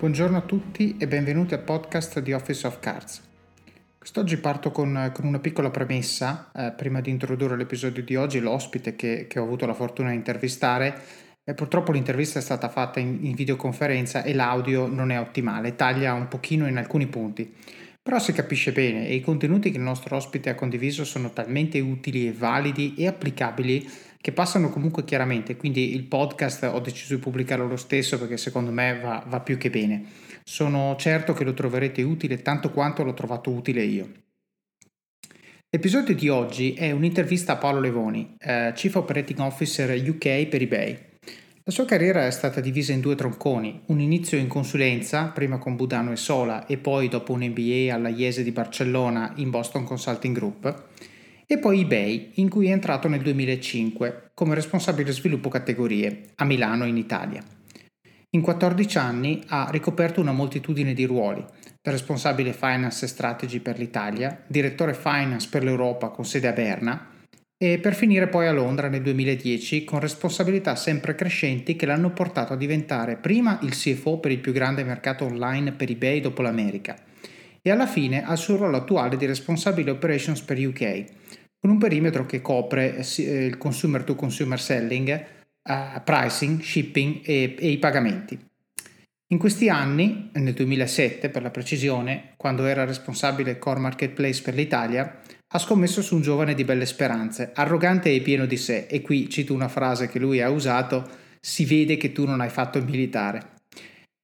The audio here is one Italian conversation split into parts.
Buongiorno a tutti e benvenuti al podcast di Office of Cards. Quest'oggi parto con, con una piccola premessa, eh, prima di introdurre l'episodio di oggi, l'ospite che, che ho avuto la fortuna di intervistare. Eh, purtroppo l'intervista è stata fatta in, in videoconferenza e l'audio non è ottimale, taglia un pochino in alcuni punti. Però si capisce bene e i contenuti che il nostro ospite ha condiviso sono talmente utili e validi e applicabili che passano comunque chiaramente, quindi il podcast ho deciso di pubblicarlo lo stesso perché secondo me va, va più che bene. Sono certo che lo troverete utile tanto quanto l'ho trovato utile io. L'episodio di oggi è un'intervista a Paolo Levoni, eh, Chief Operating Officer UK per eBay. La sua carriera è stata divisa in due tronconi, un inizio in consulenza, prima con Budano e Sola e poi dopo un MBA alla IESE di Barcellona in Boston Consulting Group, e poi eBay, in cui è entrato nel 2005 come responsabile sviluppo categorie a Milano in Italia. In 14 anni ha ricoperto una moltitudine di ruoli, da responsabile finance e strategy per l'Italia, direttore finance per l'Europa con sede a Berna e per finire poi a Londra nel 2010 con responsabilità sempre crescenti che l'hanno portato a diventare prima il CFO per il più grande mercato online per eBay dopo l'America e alla fine al suo ruolo attuale di responsabile operations per UK, con un perimetro che copre eh, eh, il consumer to consumer selling, uh, pricing, shipping e, e, i pagamenti. In questi anni, nel 2007 per la precisione, quando era responsabile core marketplace per l'Italia, ha scommesso su un giovane di belle speranze, arrogante e pieno di sé, e qui cito una frase che lui ha usato, si vede che tu non hai fatto il militare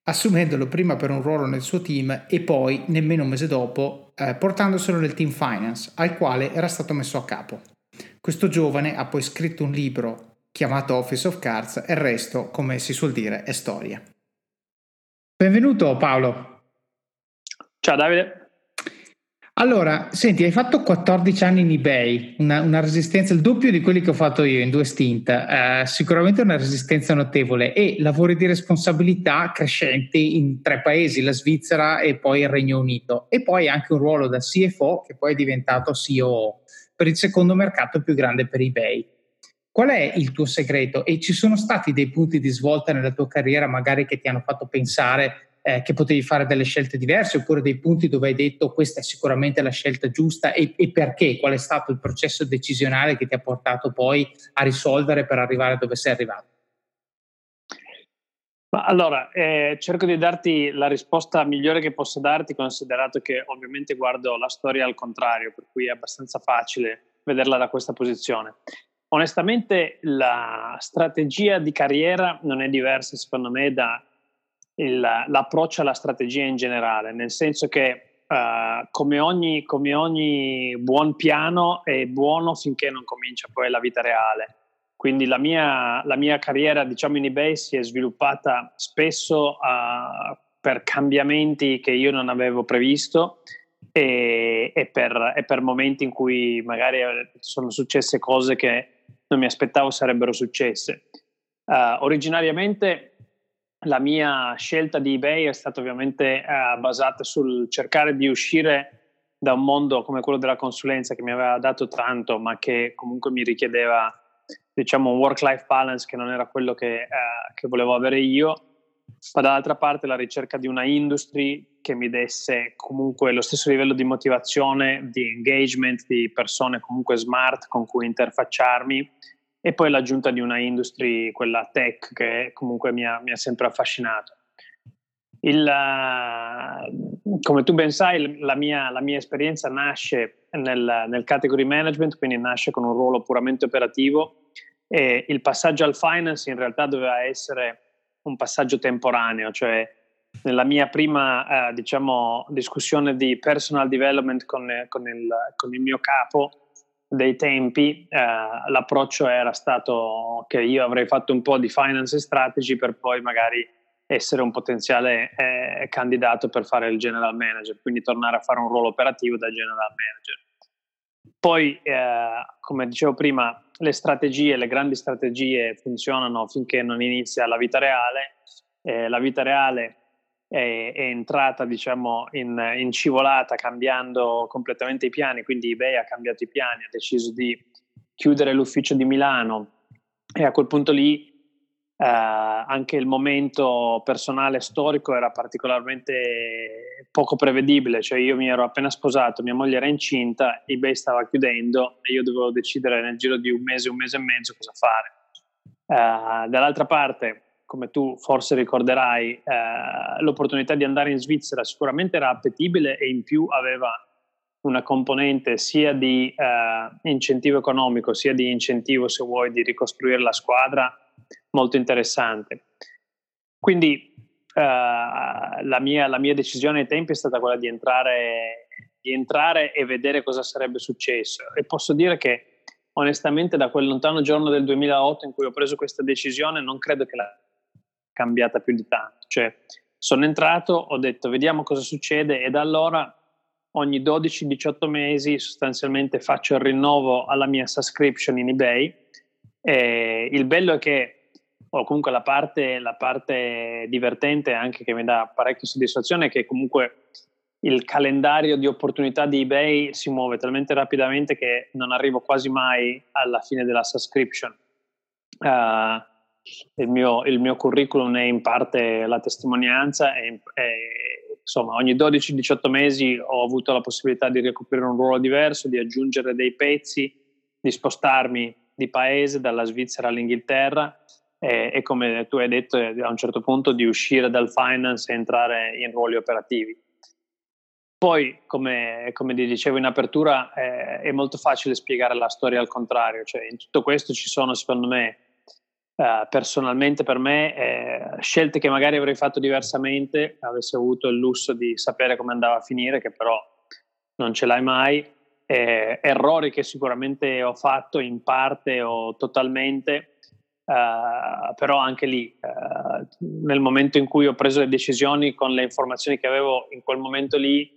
assumendolo prima per un ruolo nel suo team e poi, nemmeno un mese dopo, eh, portandoselo nel team finance, al quale era stato messo a capo. Questo giovane ha poi scritto un libro chiamato Office of Cards e il resto, come si suol dire, è storia. Benvenuto Paolo. Ciao Davide. Allora, senti, hai fatto 14 anni in eBay, una, una, resistenza il doppio di quelli che ho fatto io in due stint, eh, sicuramente una resistenza notevole e lavori di responsabilità crescenti in tre paesi, la Svizzera e poi il Regno Unito e poi anche un ruolo da CFO che poi è diventato CEO per il secondo mercato più grande per eBay. Qual è il tuo segreto? E ci sono stati dei punti di svolta nella tua carriera magari che ti hanno fatto pensare eh, che potevi fare delle scelte diverse oppure dei punti dove hai detto questa è sicuramente la scelta giusta e, e perché? Qual è stato il processo decisionale che ti ha portato poi a risolvere per arrivare dove sei arrivato? allora, eh, cerco di darti la risposta migliore che posso darti, considerato che ovviamente guardo la storia al contrario, per cui è abbastanza facile vederla da questa posizione. Onestamente, la strategia di carriera non è diversa, secondo me, da il, l'approccio alla strategia in generale, nel senso che uh, come, ogni, come, ogni, buon piano è buono finché non comincia poi la vita reale. Quindi la mia, la mia carriera diciamo in eBay si è sviluppata spesso uh, per cambiamenti che io non avevo previsto e, e, per, e per momenti in cui magari sono successe cose che non mi aspettavo sarebbero successe. Uh, originariamente la mia scelta di eBay è stata ovviamente eh, basata sul cercare di uscire da un mondo come quello della consulenza che mi aveva dato tanto, ma che comunque mi richiedeva, diciamo, un work-life balance che non era quello che, eh, che volevo avere io, ma dall'altra parte la ricerca di una industry che mi desse comunque lo stesso livello di motivazione, di engagement, di persone comunque smart con cui interfacciarmi e poi l'aggiunta di una industry, quella tech, che comunque mi ha, mi ha sempre affascinato. Il, uh, come tu ben sai, la mia, la mia esperienza nasce nel, nel, category management, quindi nasce con un ruolo puramente operativo e il passaggio al finance in realtà doveva essere un passaggio temporaneo, cioè nella mia prima uh, diciamo, discussione di personal development con, con, il, con il mio capo, dei tempi eh, l'approccio era stato che io avrei fatto un po' di finance strategy per poi magari essere un potenziale eh, candidato per fare il general manager, quindi tornare a fare un ruolo operativo da general manager. Poi, eh, come dicevo prima, le strategie, le grandi strategie funzionano finché non inizia la vita reale. Eh, la vita reale è, è entrata diciamo in, in, scivolata cambiando completamente i piani, quindi eBay ha cambiato i piani, ha deciso di chiudere l'ufficio di Milano. E a quel punto lì Uh, anche il momento personale storico era particolarmente poco prevedibile, cioè io mi ero appena sposato, mia moglie era incinta, eBay stava chiudendo e io dovevo decidere nel giro di un mese, un mese e mezzo cosa fare. Uh, dall'altra parte, come tu forse ricorderai, uh, l'opportunità di andare in Svizzera sicuramente era appetibile e in più aveva una componente sia di incentivo economico, sia di incentivo, se vuoi, di ricostruire la squadra molto interessante. Quindi uh, la, mia, la, mia, decisione ai tempi è stata quella di entrare, di entrare e vedere cosa sarebbe successo. E posso dire che onestamente da quel lontano giorno del 2008 in cui ho preso questa decisione non credo che l'ha cambiata più di tanto. Cioè, sono entrato, ho detto vediamo cosa succede e da allora ogni 12-18 mesi sostanzialmente faccio il rinnovo alla mia subscription in eBay. E il bello è che o comunque la parte, la parte divertente anche che mi dà parecchia soddisfazione è che comunque il calendario di opportunità di eBay si muove talmente rapidamente che non arrivo quasi mai alla fine della subscription. Uh, il, mio, il, mio, curriculum è in parte la testimonianza e, e insomma ogni 12-18 mesi ho avuto la possibilità di ricoprire un ruolo diverso, di aggiungere dei pezzi, di spostarmi di paese dalla Svizzera all'Inghilterra e, e, come tu hai detto a un certo punto di uscire dal finance e entrare in ruoli operativi. Poi, come, come dicevo in apertura, eh, è molto facile spiegare la storia al contrario, cioè in tutto questo ci sono secondo me, eh, personalmente per me, eh, scelte che magari avrei fatto diversamente, avessi avuto il lusso di sapere come andava a finire, che però non ce l'hai mai, errori che sicuramente ho fatto in parte o totalmente, Uh, però anche lì, uh, nel momento in cui ho preso le decisioni con le informazioni che avevo in quel momento lì,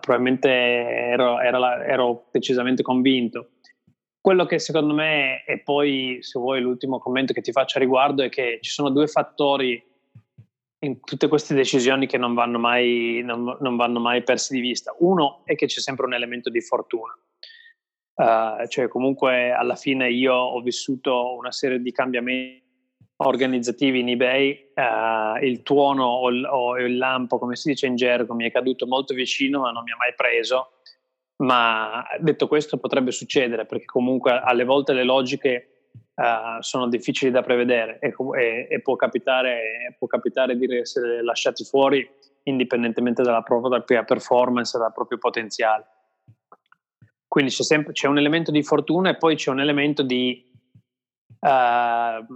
probabilmente ero, ero, ero, decisamente convinto. Quello che secondo me, e poi se vuoi l'ultimo commento che ti faccio a riguardo, è che ci sono due fattori in tutte queste decisioni che non vanno mai, non, non vanno mai persi di vista. Uno è che c'è sempre un elemento di fortuna Uh, cioè comunque alla fine io ho vissuto una serie di cambiamenti organizzativi in eBay, uh, il tuono o il, o il, lampo, come si dice in gergo, mi è caduto molto vicino ma non mi ha mai preso. Ma detto questo potrebbe succedere perché comunque alle volte le logiche uh, sono difficili da prevedere e, e, e può, capitare, può, capitare, di essere lasciati fuori indipendentemente dalla propria performance e dal proprio potenziale. Quindi c'è, sempre, c'è un elemento di fortuna e poi c'è un elemento di uh,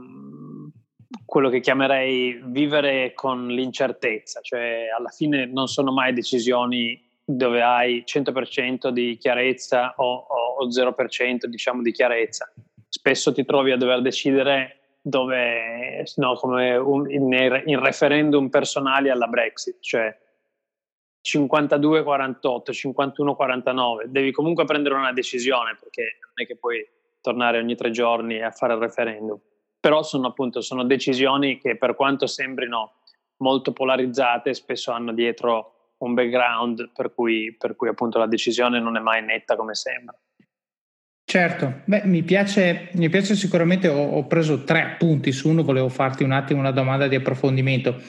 quello che chiamerei vivere con l'incertezza, cioè alla fine non sono mai decisioni dove hai 100% di chiarezza o, o, o 0% diciamo di chiarezza. Spesso ti trovi a dover decidere dove, no, come un, in, in referendum personali alla Brexit, cioè 52-48, 51-49, devi comunque prendere una decisione perché non è che puoi tornare ogni tre giorni a fare il referendum. Però sono appunto sono decisioni che per quanto sembrino molto polarizzate, spesso hanno dietro un background per cui, per cui appunto la decisione non è mai netta come sembra. Certo, Beh, mi, piace, mi piace sicuramente, ho, ho preso tre appunti su uno, volevo farti un attimo una domanda di approfondimento.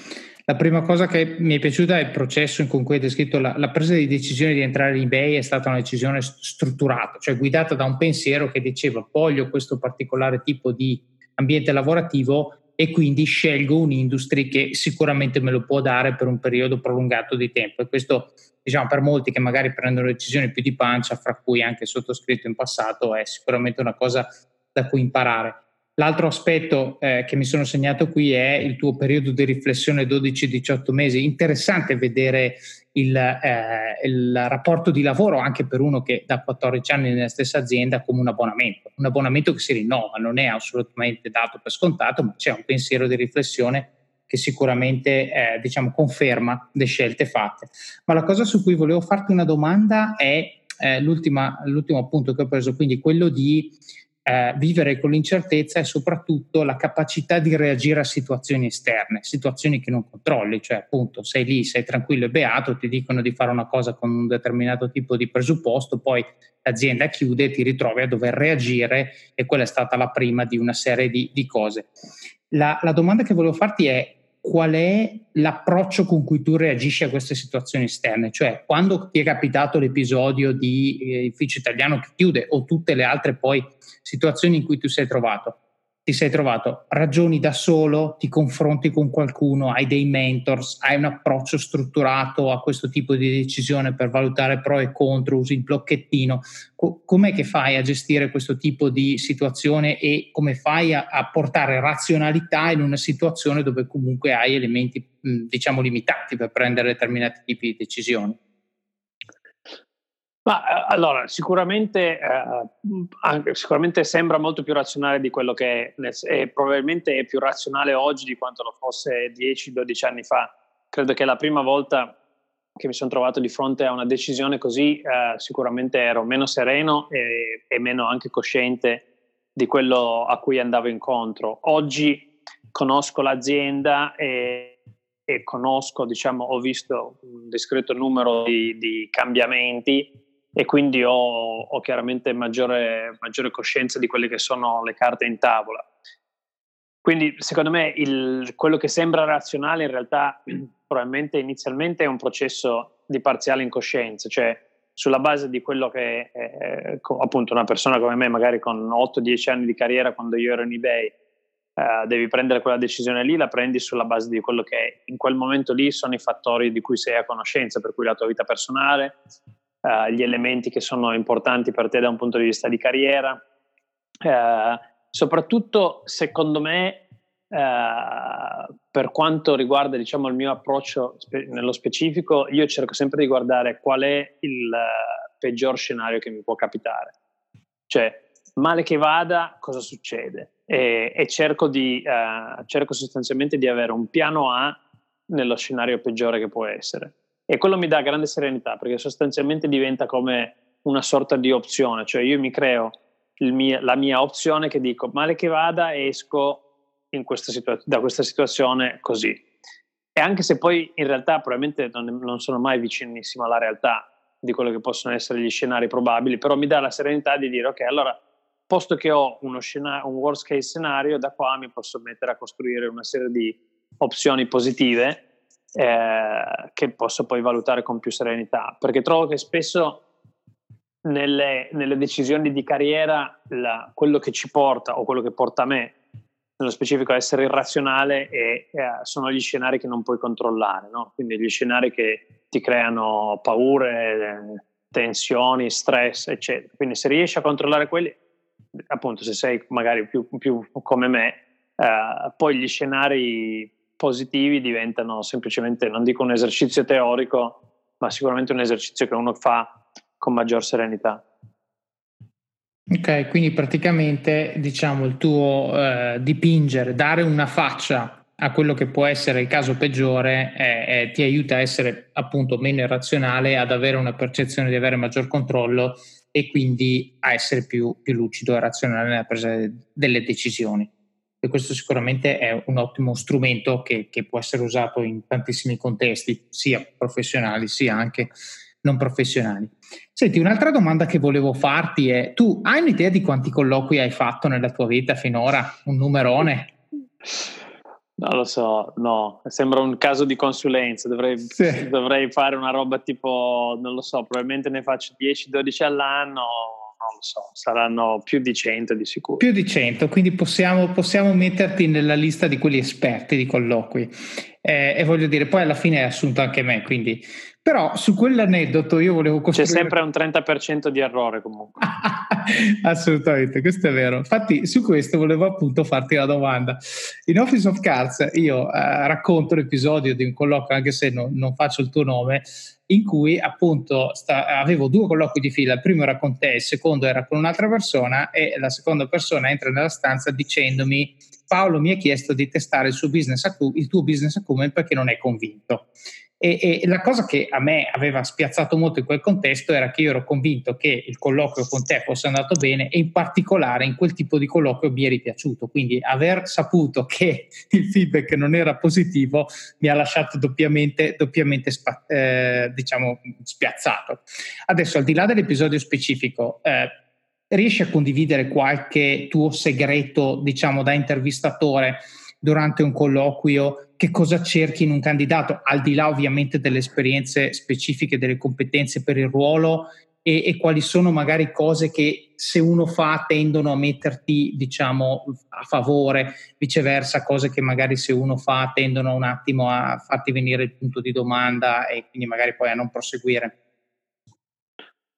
La prima cosa che mi è piaciuta è il processo con cui hai descritto la, la, presa di decisione di entrare in eBay è stata una decisione strutturata, cioè guidata da un pensiero che diceva voglio questo particolare tipo di ambiente lavorativo e quindi scelgo un'industria che sicuramente me lo può dare per un periodo prolungato di tempo e questo diciamo per molti che magari prendono decisioni più di pancia, fra cui anche sottoscritto in passato, è sicuramente una cosa da cui imparare. L'altro aspetto eh, che mi sono segnato qui è il tuo periodo di riflessione 12-18 mesi. Interessante vedere il, eh, il, rapporto di lavoro anche per uno che da 14 anni nella stessa azienda come un abbonamento. Un abbonamento che si rinnova, non è assolutamente dato per scontato, ma c'è un pensiero di riflessione che sicuramente eh, diciamo, conferma le scelte fatte. Ma la cosa su cui volevo farti una domanda è eh, l'ultimo punto che ho preso, quindi quello di eh, vivere con l'incertezza è soprattutto la capacità di reagire a situazioni esterne, situazioni che non controlli, cioè appunto sei lì, sei tranquillo e beato, ti dicono di fare una cosa con un determinato tipo di presupposto, poi l'azienda chiude e ti ritrovi a dover reagire e quella è stata la prima di una serie di, di cose. La, la domanda che volevo farti è qual è l'approccio con cui tu reagisci a queste situazioni esterne, cioè quando ti è capitato l'episodio di eh, ufficio italiano che chiude o tutte le altre poi situazioni in cui tu sei trovato, ti sei trovato, ragioni da solo, ti confronti con qualcuno, hai dei mentors, hai un approccio strutturato a questo tipo di decisione per valutare pro e contro, usi il blocchettino. Co- com'è che fai a gestire questo tipo di situazione e come fai a, a portare razionalità in una situazione dove comunque hai elementi, diciamo, limitati per prendere determinati tipi di decisioni? Ma eh, allora, sicuramente, eh, sicuramente sembra molto più razionale di quello che è, e probabilmente è più razionale oggi di quanto lo fosse 10-12 anni fa. Credo che la prima volta che mi sono trovato di fronte a una decisione così, eh, sicuramente ero meno sereno e, e, meno anche cosciente di quello a cui andavo incontro. Oggi conosco l'azienda e, e conosco, diciamo, ho visto un discreto numero di, di cambiamenti e quindi ho, ho chiaramente maggiore, maggiore, coscienza di quelle che sono le carte in tavola. Quindi secondo me il, quello che sembra razionale in realtà probabilmente inizialmente è un processo di parziale incoscienza, cioè sulla base di quello che eh, appunto una persona come me, magari con 8-10 anni di carriera quando io ero in eBay, eh, devi prendere quella decisione lì, la prendi sulla base di quello che in quel momento lì sono i fattori di cui sei a conoscenza, per cui la tua vita personale, uh, gli elementi che sono importanti per te da un punto di vista di carriera. Uh, soprattutto, secondo me, uh, per quanto riguarda diciamo, il mio approccio spe- nello specifico, io cerco sempre di guardare qual è il peggior scenario che mi può capitare. Cioè, male che vada, cosa succede? E, e cerco, di, cerco sostanzialmente di avere un piano A nello scenario peggiore che può essere e quello mi dà grande serenità perché sostanzialmente diventa come una sorta di opzione, cioè io mi creo mio, la mia opzione che dico male che vada esco questa situa- da questa situazione così. E anche se poi in realtà probabilmente non, non sono mai vicinissimo alla realtà di quello che possono essere gli scenari probabili, però mi dà la serenità di dire ok, allora posto che ho scenario, un worst case scenario, da qua mi posso mettere a costruire una serie di opzioni positive eh, che posso poi valutare con più serenità, perché trovo che spesso nelle, nelle decisioni di carriera la, quello che ci porta o quello che porta a me nello specifico a essere irrazionale e, eh, sono gli scenari che non puoi controllare, no? quindi gli scenari che ti creano paure, tensioni, stress, eccetera. Quindi se riesci a controllare quelli, appunto se sei magari più, più come me, eh, poi gli scenari positivi diventano semplicemente, non dico un esercizio teorico, ma sicuramente un esercizio che uno fa con maggior serenità. Ok, quindi praticamente diciamo il tuo eh, dipingere, dare una faccia a quello che può essere il caso peggiore eh, eh, ti aiuta a essere appunto meno irrazionale, ad avere una percezione di avere maggior controllo e quindi a essere più, più lucido e razionale nella presa delle decisioni e questo sicuramente è un ottimo strumento che, che, può essere usato in tantissimi contesti, sia professionali sia anche non professionali. Senti, un'altra domanda che volevo farti è, tu hai un'idea di quanti colloqui hai fatto nella tua vita finora? Un numerone? Non lo so, no, sembra un caso di consulenza, dovrei, sì. dovrei fare una roba tipo, non lo so, probabilmente ne faccio 10-12 all'anno, non lo so, saranno più di 100 di sicuro. Più di 100, quindi possiamo, possiamo metterti nella lista di quelli esperti di colloqui. Eh, e voglio dire, poi alla fine è assunto anche me, quindi... Però su quell'aneddoto io volevo costruire... C'è sempre un 30% di errore comunque. Assolutamente, questo è vero. Infatti su questo volevo appunto farti la domanda. In Office of Cards io eh, racconto l'episodio di un colloquio, anche se no, non faccio il tuo nome, in cui appunto sta, avevo due colloqui di fila, il primo era con te, il secondo era con un'altra persona e la seconda persona entra nella stanza dicendomi Paolo mi ha chiesto di testare il, suo business, il tuo business acumen perché non è convinto. E, e, la cosa che a me aveva spiazzato molto in quel contesto era che io ero convinto che il colloquio con te fosse andato bene e in particolare in quel tipo di colloquio mi eri piaciuto. Quindi aver saputo che il feedback non era positivo mi ha lasciato doppiamente, doppiamente spa, eh, diciamo, spiazzato. Adesso, al di là dell'episodio specifico, eh, riesci a condividere qualche tuo segreto, diciamo, da intervistatore durante un colloquio che cosa cerchi in un candidato, al di là ovviamente delle esperienze specifiche, delle competenze per il ruolo e, e, quali sono magari cose che se uno fa tendono a metterti diciamo a favore, viceversa cose che magari se uno fa tendono un attimo a farti venire il punto di domanda e quindi magari poi a non proseguire.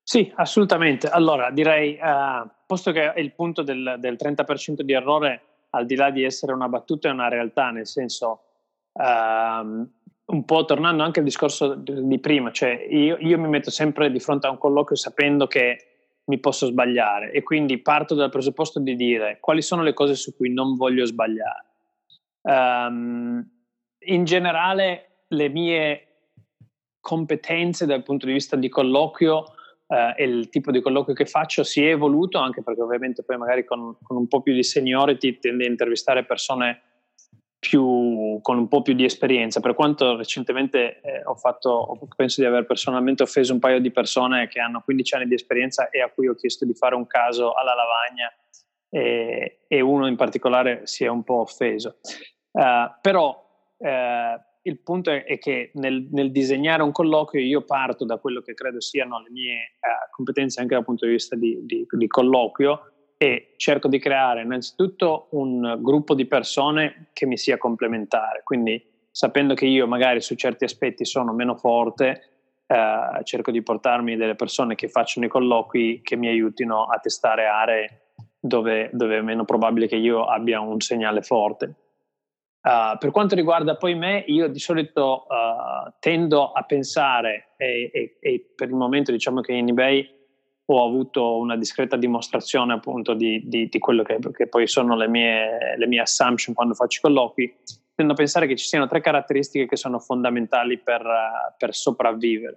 Sì, assolutamente. Allora direi, uh, posto che il punto del, del 30% di errore al di là di essere una battuta è una realtà, nel senso Uh, un po' tornando anche al discorso di prima, cioè io, io, mi metto sempre di fronte a un colloquio sapendo che mi posso sbagliare e quindi parto dal presupposto di dire quali sono le cose su cui non voglio sbagliare. Um, in generale le mie competenze dal punto di vista di colloquio uh, e il tipo di colloquio che faccio si è evoluto anche perché ovviamente poi magari con, con un po' più di seniority tende a intervistare persone più, con un po' più di esperienza, per quanto recentemente eh, ho fatto, penso di aver personalmente offeso un paio di persone che hanno 15 anni di esperienza e a cui ho chiesto di fare un caso alla lavagna e, e uno in particolare si è un po' offeso. Uh, però uh, il punto è, è che nel, nel, disegnare un colloquio io parto da quello che credo siano le mie uh, competenze anche dal punto di vista di, di, di colloquio e cerco di creare innanzitutto un gruppo di persone che mi sia complementare, quindi sapendo che io magari su certi aspetti sono meno forte, eh, cerco di portarmi delle persone che facciano i colloqui che mi aiutino a testare aree dove, dove è meno probabile che io abbia un segnale forte. Uh, per quanto riguarda poi me, io di solito uh, tendo a pensare, e, e, e, per il momento diciamo che in eBay ho avuto una discreta dimostrazione appunto di, di, di quello che, che, poi sono le mie, le mie assumption quando faccio i colloqui, tendo a pensare che ci siano tre caratteristiche che sono fondamentali per, per sopravvivere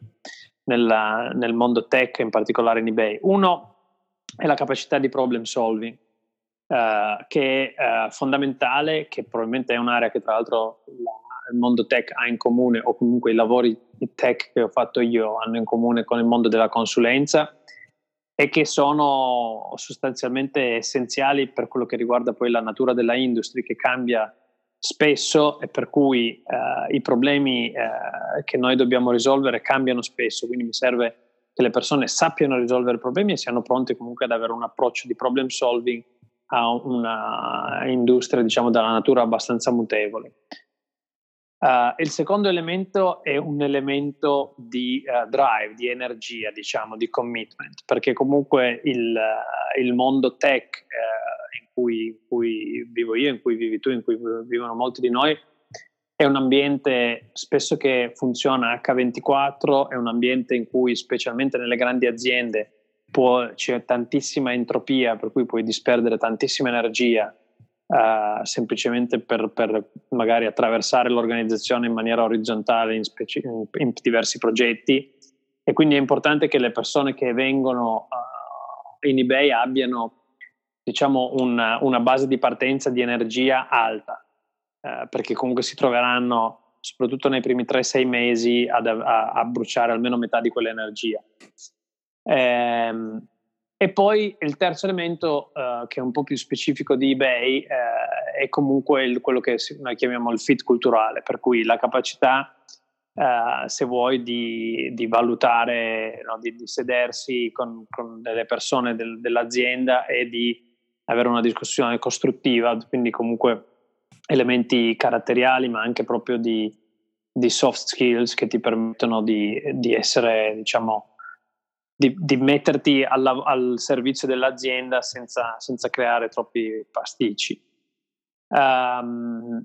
nella, nel mondo tech, in particolare in eBay. Uno è la capacità di problem solving, uh, che è uh, fondamentale, che probabilmente è un'area che tra l'altro la, il mondo tech ha in comune, o comunque i lavori tech che ho fatto io hanno in comune con il mondo della consulenza e che sono sostanzialmente essenziali per quello che riguarda poi la natura della industria che cambia spesso e per cui eh, i problemi eh, che noi dobbiamo risolvere cambiano spesso, quindi mi serve che le persone sappiano risolvere problemi e siano pronte comunque ad avere un approccio di problem solving a una industria diciamo dalla natura abbastanza mutevole. Uh, il secondo elemento è un elemento di uh, drive, di energia, diciamo, di commitment, perché comunque il, uh, il mondo tech in cui, in, cui, vivo io, in cui vivi tu, in cui vivono molti di noi, è un ambiente spesso che funziona H24, è un ambiente in cui, specialmente nelle grandi aziende, può, c'è tantissima entropia, per cui puoi disperdere tantissima energia uh, semplicemente per, per, magari attraversare l'organizzazione in maniera orizzontale in, speci- in, in, diversi progetti e quindi è importante che le persone che vengono uh, in eBay abbiano diciamo una, una, base di partenza di energia alta uh, perché comunque si troveranno soprattutto nei primi 3-6 mesi ad, a, a, bruciare almeno metà di quell'energia. Ehm, e poi il terzo elemento, uh, che è un po' più specifico di eBay, uh, è comunque il, quello che noi chiamiamo il fit culturale, per cui la capacità, uh, se vuoi, di, di valutare, no, di, di, sedersi con, con delle persone del, dell'azienda e di avere una discussione costruttiva, quindi comunque elementi caratteriali, ma anche proprio di, di soft skills che ti permettono di, di essere, diciamo, di, di metterti alla, al servizio dell'azienda senza, senza creare troppi pasticci. Um,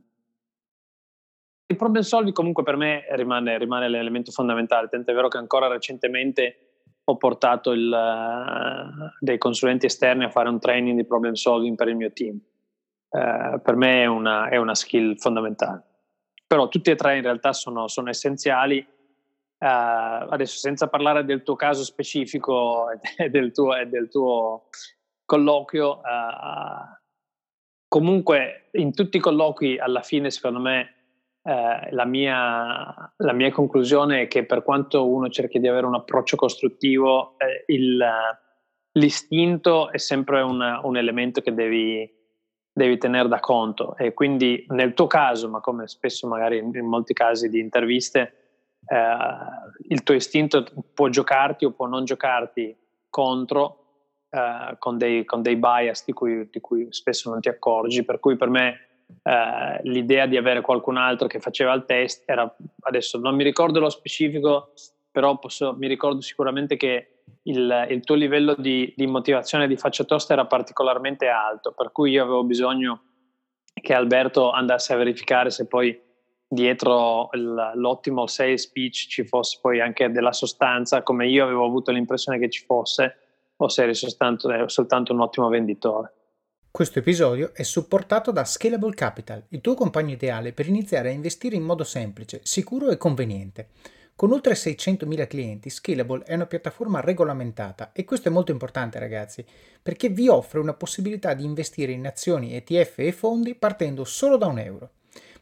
il problem solving comunque per me rimane, rimane l'elemento fondamentale, tant'è vero che ancora recentemente ho portato il, uh, dei consulenti esterni a fare un training di problem solving per il mio team. Uh, per me è una, è una skill fondamentale. però tutti e tre in realtà sono, sono essenziali. Uh, adesso senza parlare del tuo caso specifico e del tuo, e del tuo colloquio, uh, comunque in tutti i colloqui alla fine secondo me eh, la, mia, la, mia, conclusione è che per quanto uno cerchi di avere un approccio costruttivo, eh, il, l'istinto è sempre un, un elemento che devi, devi, tenere da conto. E quindi nel tuo caso, ma come spesso magari in, in molti casi di interviste, eh, il tuo istinto può giocarti o può non giocarti contro eh, con, dei, con, dei, bias di cui, di cui spesso non ti accorgi, per cui per me eh, l'idea di avere qualcun altro che faceva il test era, adesso non mi ricordo lo specifico, però posso, mi ricordo sicuramente che il, il tuo livello di, di, motivazione di faccia tosta era particolarmente alto, per cui io avevo bisogno che Alberto andasse a verificare se poi dietro l'ottimo sales speech ci fosse poi anche della sostanza, come io avevo avuto l'impressione che ci fosse, o se eri soltanto, soltanto un ottimo venditore. Questo episodio è supportato da Scalable Capital, il tuo compagno ideale per iniziare a investire in modo semplice, sicuro e conveniente. Con oltre 600.000 clienti, Scalable è una piattaforma regolamentata e questo è molto importante ragazzi, perché vi offre una possibilità di investire in azioni, ETF e fondi partendo solo da un euro.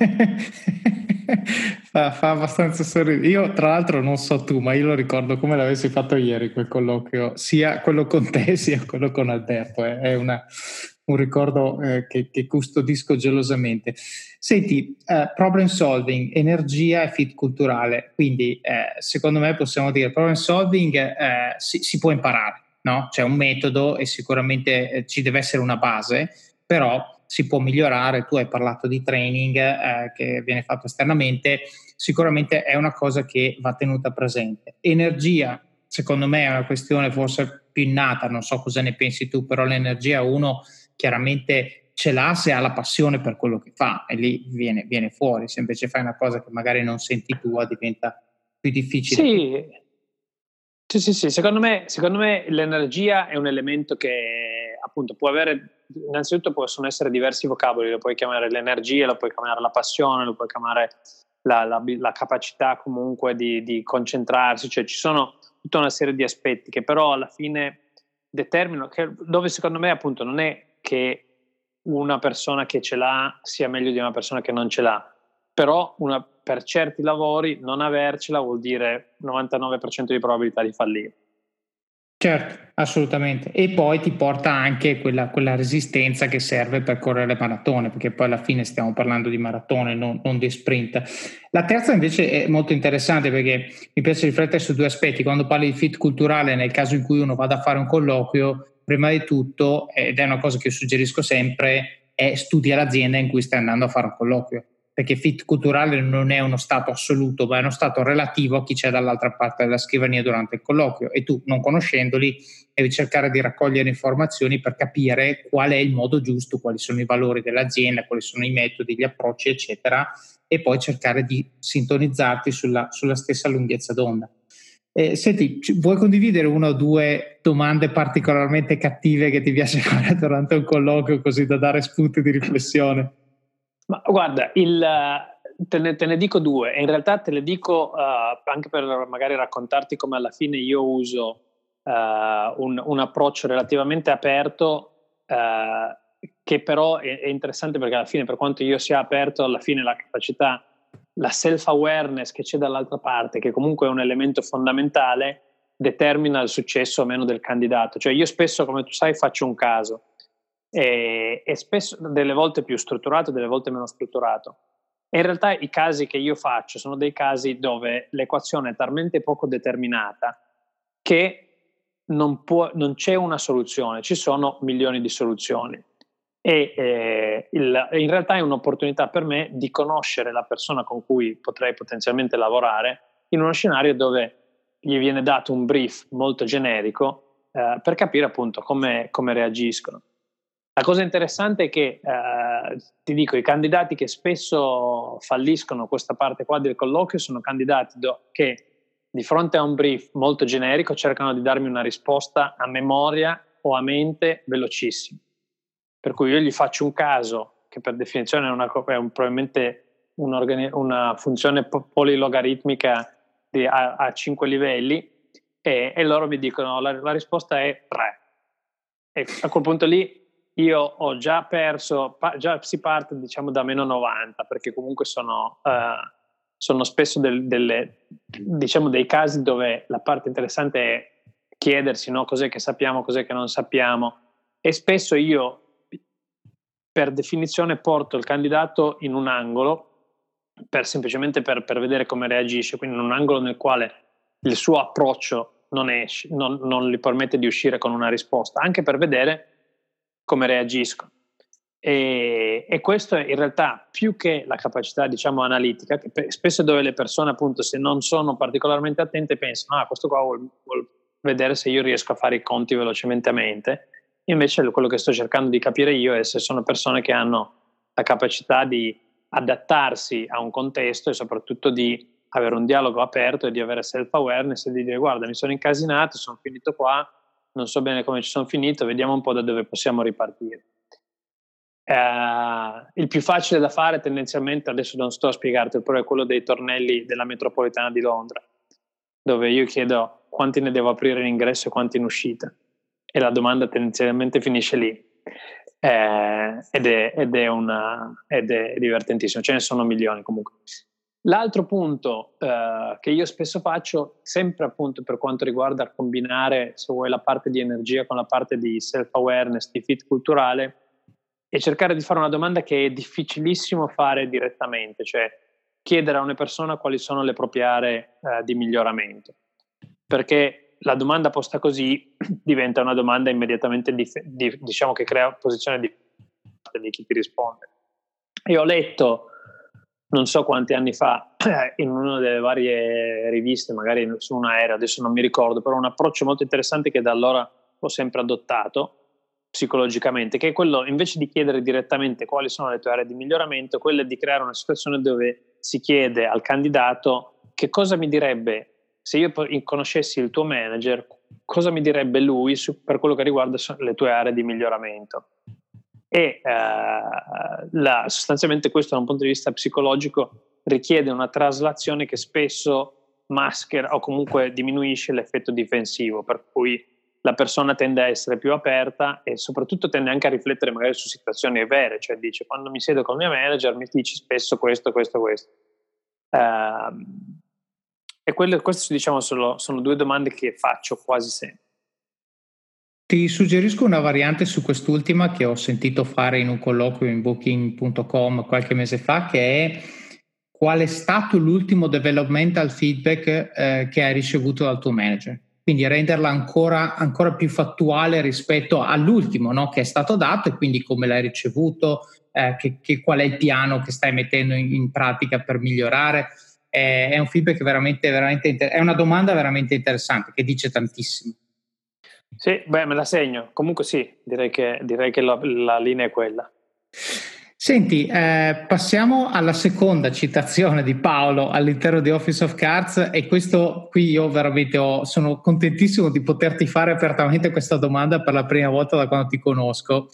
fa, fa, abbastanza sorridere. Io, tra l'altro, non so tu, ma io lo ricordo come l'avessi fatto ieri quel colloquio, sia quello con te sia quello con Alberto. Eh. È una, un ricordo eh, che, che, custodisco gelosamente. Senti, eh, problem solving, energia e fit culturale. Quindi, eh, secondo me, possiamo dire problem solving eh, si, si, può imparare, no? C'è un metodo e sicuramente eh, ci deve essere una base, però si può migliorare, tu hai parlato di training eh, che viene fatto esternamente, sicuramente è una cosa che va tenuta presente. Energia, secondo me è una questione forse più innata, non so cosa ne pensi tu, però l'energia uno chiaramente ce l'ha se ha la passione per quello che fa e lì viene, viene fuori, se invece fai una cosa che magari non senti tua diventa più difficile. Sì, sì, sì, sì. Secondo, me, secondo me l'energia è un elemento che appunto può avere innanzitutto possono essere diversi vocaboli, lo puoi chiamare l'energia, lo puoi chiamare la passione, lo puoi chiamare la, la, la capacità comunque di, di, concentrarsi, cioè ci sono tutta una serie di aspetti che però alla fine determinano, che, dove secondo me appunto non è che una persona che ce l'ha sia meglio di una persona che non ce l'ha, però una, per certi lavori non avercela vuol dire 99% di probabilità di fallire. Certo, assolutamente. E poi ti porta anche quella, quella, resistenza che serve per correre le maratone, perché poi alla fine stiamo parlando di maratone, non, non, di sprint. La terza invece è molto interessante perché mi piace riflettere su due aspetti. Quando parli di fit culturale, nel caso in cui uno vada a fare un colloquio, prima di tutto, ed è una cosa che io suggerisco sempre, è studia l'azienda in cui stai andando a fare un colloquio perché fit culturale non è uno stato assoluto, ma è uno stato relativo a chi c'è dall'altra parte della scrivania durante il colloquio e tu, non conoscendoli, devi cercare di raccogliere informazioni per capire qual è il modo giusto, quali sono i valori dell'azienda, quali sono i metodi, gli approcci, eccetera, e poi cercare di sintonizzarti sulla, sulla stessa lunghezza d'onda. Eh, senti, vuoi condividere una o due domande particolarmente cattive che ti piace fare durante un colloquio così da dare spunti di riflessione? Ma guarda, il, te, ne, te, ne, dico due in realtà te le dico uh, anche per magari raccontarti come alla fine io uso uh, un, un, approccio relativamente aperto uh, che però è, è, interessante perché alla fine per quanto io sia aperto alla fine la capacità la self-awareness che c'è dall'altra parte, che comunque è un elemento fondamentale, determina il successo o meno del candidato. Cioè io spesso, come tu sai, faccio un caso e, e spesso delle volte più strutturato, delle volte meno strutturato. E in realtà i casi che io faccio sono dei casi dove l'equazione è talmente poco determinata che non, può, non c'è una soluzione, ci sono milioni di soluzioni. E eh, il, in realtà è un'opportunità per me di conoscere la persona con cui potrei potenzialmente lavorare in uno scenario dove gli viene dato un brief molto generico eh, per capire appunto come, come, reagiscono. La cosa interessante è che, eh, ti dico, i candidati che spesso falliscono questa parte qua del colloquio sono candidati do, che di fronte a un brief molto generico cercano di darmi una risposta a memoria o a mente velocissima. Per cui io gli faccio un caso che per definizione è, una, è un, probabilmente una funzione polilogaritmica di, a, a 5 livelli e, e, loro mi dicono la, la risposta è 3. E a quel punto lì io ho già perso, già si parte diciamo da meno 90 perché comunque sono... Uh, sono spesso del, delle, diciamo, dei casi dove la parte interessante è chiedersi no, cos'è che sappiamo, cos'è che non sappiamo. E spesso io per definizione porto il candidato in un angolo per, semplicemente per, per vedere come reagisce, quindi in un angolo nel quale il suo approccio non, esce, non, non gli permette di uscire con una risposta, anche per vedere come reagiscono. E, e, questo in realtà più che la capacità diciamo analitica, che spesso dove le persone appunto se non sono particolarmente attente pensano ah questo qua vuol, vuol vedere se io riesco a fare i conti velocemente a mente, invece quello che sto cercando di capire io è se sono persone che hanno la capacità di adattarsi a un contesto e soprattutto di avere un dialogo aperto e di avere self-awareness e di dire guarda mi sono incasinato, sono finito qua, non so bene come ci sono finito, vediamo un po' da dove possiamo ripartire. Eh, il più facile da fare tendenzialmente, adesso non sto a spiegarti, però è quello dei tornelli della metropolitana di Londra, dove io chiedo quanti ne devo aprire in ingresso e quanti in uscita. E la domanda tendenzialmente finisce lì. Eh, ed, è, ed, è una, ed, è, divertentissimo, ce ne sono milioni comunque. L'altro punto eh, che io spesso faccio, sempre appunto per quanto riguarda combinare, se vuoi, la parte di energia con la parte di self-awareness, di fit culturale, e cercare di fare una domanda che è difficilissimo fare direttamente, cioè chiedere a una persona quali sono le proprie aree eh, di miglioramento, perché la domanda posta così diventa una domanda immediatamente, dif- di, diciamo che crea posizione di, di chi ti risponde. Io ho letto, non so quanti anni fa, in una delle varie riviste, magari su un aereo, adesso non mi ricordo, però un approccio molto interessante che da allora ho sempre adottato, psicologicamente, che è quello invece di chiedere direttamente quali sono le tue aree di miglioramento, quello è di creare una situazione dove si chiede al candidato che cosa mi direbbe se io conoscessi il tuo manager, cosa mi direbbe lui su, per quello che riguarda le tue aree di miglioramento. E eh, la, sostanzialmente questo da un punto di vista psicologico richiede una traslazione che spesso maschera o comunque diminuisce l'effetto difensivo, per cui la persona tende a essere più aperta e soprattutto tende anche a riflettere magari su situazioni vere, cioè dice quando mi siedo con il mio manager mi dice spesso questo, questo, questo. Uh, e quelle, queste diciamo sono, sono due domande che faccio quasi sempre. Ti suggerisco una variante su quest'ultima che ho sentito fare in un colloquio in booking.com qualche mese fa, che è qual è stato l'ultimo developmental feedback eh, che hai ricevuto dal tuo manager quindi renderla ancora, ancora più fattuale rispetto all'ultimo no? che è stato dato e quindi come l'hai ricevuto, eh, che, che, qual è il piano che stai mettendo in, in pratica per migliorare. È un feedback veramente, veramente inter- è una domanda veramente interessante che dice tantissimo. Sì, beh, me la segno. Comunque sì, direi che, direi che la, la linea è quella. Senti, eh, passiamo alla seconda citazione di Paolo all'interno di Office of Cards e questo qui io veramente ho, sono contentissimo di poterti fare apertamente questa domanda per la prima volta da quando ti conosco,